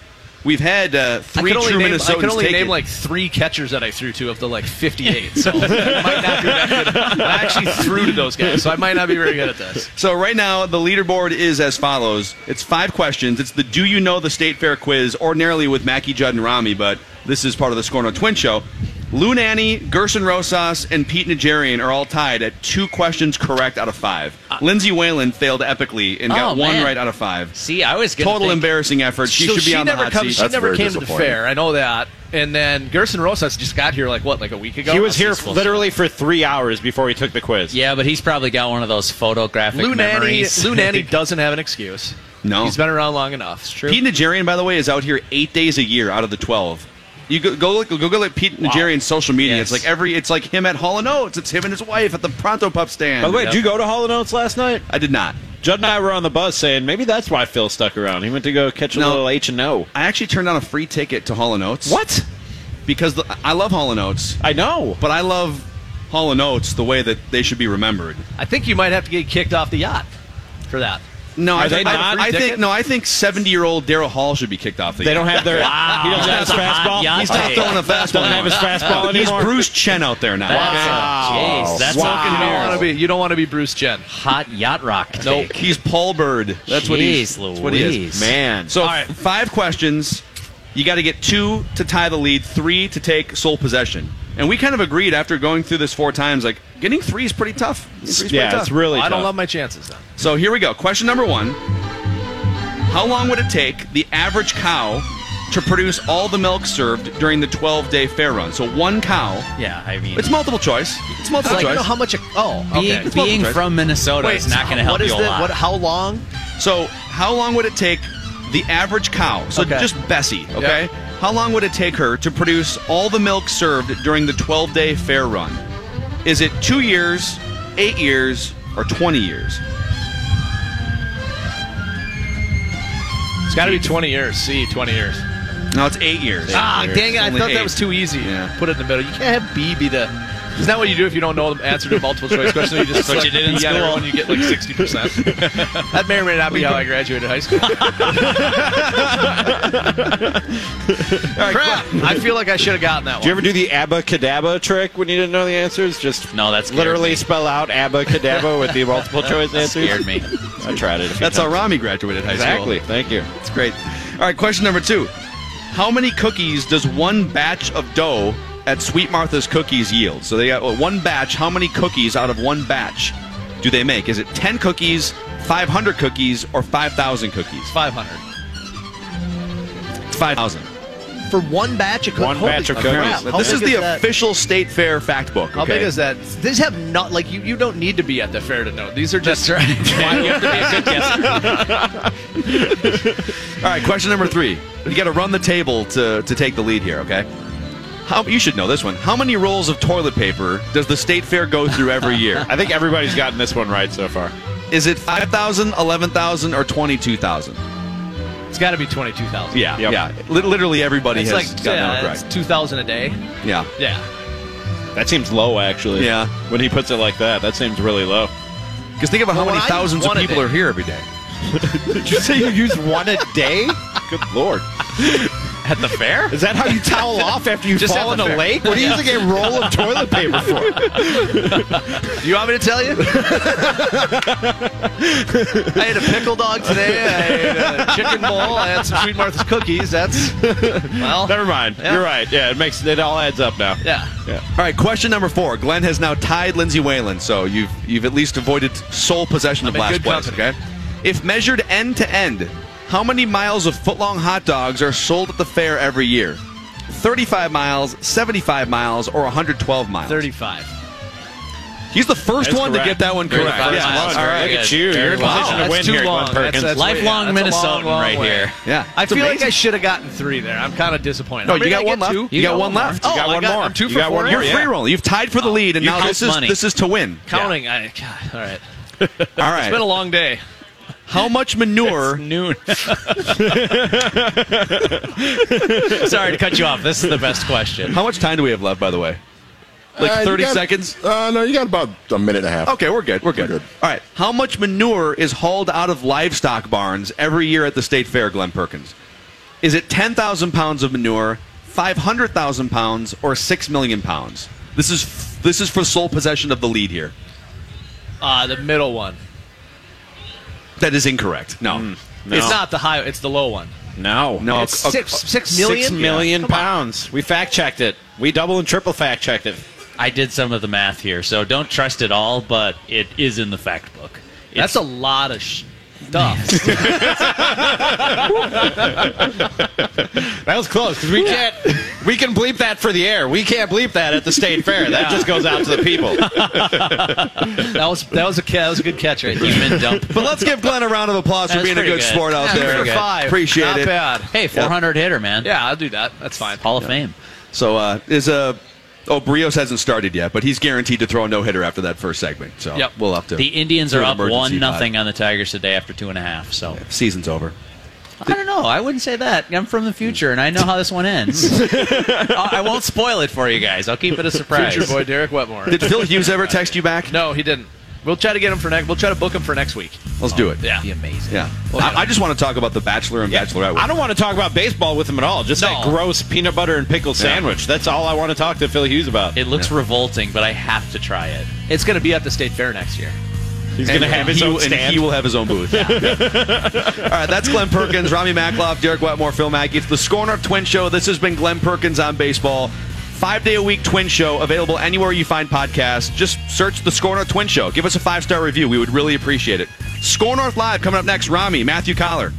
we've had uh, I three only true name, Minnesotans I could only name like three catchers that I threw to of the like 58. [LAUGHS] So it might not be that good. I actually threw to those guys, so I might not be very good at this. So right now the leaderboard is as follows. It's five questions. It's the Do You Know the State Fair quiz, ordinarily with Mackey Judd and Rami, but this is part of the Score No Twin Show. Lou Nanne, Gerson Rosas, and Pete Najarian are all tied at two questions correct out of five. Lindsay Whalen failed epically and got Uh, Oh, one man. right out of five. see, I was gonna Total think- embarrassing effort. She so should be she on the never hot comes, seat. She That's never came to the fair. I know that. And then Gerson Rosas just got here like what, like a week ago. He was here That's literally for three hours before he took the quiz. Yeah, but he's probably got one of those photographic Lou Nanne, memories. Lou Nanne [LAUGHS] doesn't have an excuse. No. He's been around long enough. It's true. Pete Najarian, by the way, is out here eight days a year out of the twelve. You go go look, go, go look at Pete Najarian's social media. Yes. It's like every it's like him at Hall and Oates. It's him and his wife at the Pronto Pup stand. By the way, did you go to Hall and Oates last night? I did not. Judd and I were on the bus saying maybe that's why Phil stuck around. He went to go catch a No. little H and O. I actually turned on a free ticket to Hall and Oates. What? Because the, I love Hall and Oates, I know. but I love Hall and Oates the way that they should be remembered. I think you might have to get kicked off the yacht for that. No, Are I, they think- I- not? I, think no. I think seventy-year-old Daryl Hall should be kicked off the. They don't have their. [LAUGHS] Wow. He doesn't have his a fastball. yacht He's not throwing a fastball. Doesn't have his fastball He's. Bruce Chen out there now. That's Wow. jeez, that's Wow. You don't want to be. You don't want to be Bruce Chen. hot yacht rock. Nope. He's Paul Byrd. That's what he's. Jeez That's what he is. Man. So All right. five questions. You got to get two to tie the lead, three to take sole possession. And we kind of agreed after going through this four times, like getting three is pretty tough. Getting three is yeah, pretty it's tough. really. I don't tough. love my chances then. So here we go. Question number one: How long would it take the average cow to produce all the milk served during the 12-day fair run? So one cow. Yeah, I mean, It's multiple choice. It's multiple choice. Like, you choice. know how much? A, oh, being, okay. It's multiple being from Minnesota is not going to help what is you a the, lot. What? How long? So, how long would it take the average cow? So, Okay. just Bessie, okay? How long would it take her to produce all the milk served during the 12 day fair run? Is it two years, eight years, or 20 years? It's got to be 20 years. See, 20 years. No, it's eight years. Ah, dang it! I Only thought eight. that was too easy. Yeah. Put it in the middle. You can't have B be the. Isn't that what you do if you don't know the answer to a multiple choice question? You just That's what you did in B on school. everyone, you get like 60%. [LAUGHS] that may or may not be how I graduated high school. [LAUGHS] Crap! I feel like I should have gotten that Did you ever do the Abba abacadabra trick when you didn't know the answers? Just No, that's literally me. spell out Abba abacadabra with the multiple choice answers. scared me. I tried it. A few That's how. Rami graduated high Exactly. school. Exactly. Thank you. It's great. All right, question number two. How many cookies does one batch of dough at Sweet Martha's Cookies yield? So they got one batch. How many cookies out of one batch do they make? Is it 10 cookies, 500 cookies, or 5,000 cookies? 500 It's 5,000. for one batch of cookies. One batch of cookies. Crap. How This is big the that? official State Fair fact book. How okay? big is that? These have not like you. You don't need to be at the fair to know. These are just. That's right. [LAUGHS] You have to be a good guesser. [LAUGHS] All right, question number three. You got to run the table to, to take the lead here, okay? How, you should know this one. How many rolls of toilet paper does the State Fair go through every year? [LAUGHS] I think everybody's gotten this one right so far. Is it 5,000, 11,000, or 22,000? It's got to be twenty-two thousand. Yeah, Yep. yeah. Li- literally everybody It's has like gotten yeah, that it's two thousand a day. Yeah. Yeah. That seems low, actually. Yeah. When he puts it like that, that seems really low. Because think about how many I thousands of people are here every day. [LAUGHS] Did you say you use one a day? Good lord. [LAUGHS] At the fair? Is that how you towel [LAUGHS] off after you Just fall in the a fair. lake? What are you using a roll of toilet paper for? Do [LAUGHS] you want me to tell you? I had a pickle dog today. I had a chicken bowl. I had some Sweet Martha's cookies. That's well. Never mind. Yeah. You're right. Yeah, it makes it all adds up now. Yeah. yeah. All right, question number four. Glen has now tied Lindsay Whalen, so you've you've at least avoided sole possession of I'm in last place. company. Okay. If measured end to end, How many miles of footlong hot dogs are sold at the fair every year? 35 miles, 75 miles, or 112 miles? 35. He's the first That's one to get that one correct. Yeah. Miles. All Very right. Look at you. You're in well. position to That's win here, long. Glen Perkins. that's way- Lifelong that's Minnesotan long, long right way. here. Yeah. I It's feel like. I should have gotten three there. I'm kind of disappointed. No, How you many got did I one left. you got one left. Oh, you got oh, I one got, more. Two for you You're more, free rolling. You've tied for the oh, lead, and now this is this is to win. Counting. I, God, all right. All It's been a long day. How much manure? Noon. [LAUGHS] Sorry to cut you off. This is the best question. How much time do we have left? By the way, like Uh, 30 got- seconds. Uh, no, you got about a minute and a half. Okay, we're good. We're good. We're good. All right. How much manure is hauled out of livestock barns every year at the state fair, Glen Perkins? Is it 10,000 pounds of manure, 500,000 pounds, or 6 million pounds? This is this is for sole possession of the lead here. Uh, the middle one. That is incorrect. No. No. It's not the high. It's the low one. No. No. It's uh, six six million. Six million Come on. pounds. We fact checked it. We double and triple fact checked it. I did some of the math here, so don't trust it all, but it is in the fact book. That's a lot of sh- stuff. [LAUGHS] That was close because we can't. We can bleep that for the air. We can't bleep that at the state fair. That just goes out to the people. [LAUGHS] that was that was a ca- that was a good catch right there. human dump. But let's give Glen a round of applause for That's being a pretty good good. sport out Yeah, there. three for five. Appreciate Not it. bad. Hey, 400 hitter, man. Yeah, I'll do that. That's fine. Hall of Fame. So uh, is a oh Berrios hasn't started yet, but he's guaranteed to throw a no hitter after that first segment. So Yep. we'll have to. The Indians are up one pod. nothing on the Tigers today after two and a half. So Season's over. I don't know. I wouldn't say that. I'm from the future, and I know how this one ends. [LAUGHS] I I won't spoil it for you guys. I'll keep it a surprise. Future boy Derek Wetmore. Did Phil Hughes ever text you back? no, he didn't. We'll try to get him for next. We'll try to book him for next week. Let's do it. Oh, yeah. Be amazing. Yeah. I, I just want to talk about the Bachelor and Bachelorette. I don't want to talk about baseball with him at all. Just that No. gross peanut butter and pickle sandwich. That's all I want to talk to Phil Hughes about. It looks revolting, but I have to try it. It's going to be at the state fair next year. He's going to have his he, own will- and stand. he will have his own booth. [LAUGHS] All right, that's Glen Perkins, Rami Makloff, Derek Wetmore, Phil Mackey. It's the SKOR North Twin Show. This has been Glen Perkins on baseball. Five day a week Twin Show available anywhere you find podcasts. Just search the SKOR North Twin Show. Give us a five star review. We would really appreciate it. SKOR North Live coming up next. Rami, Matthew Coller.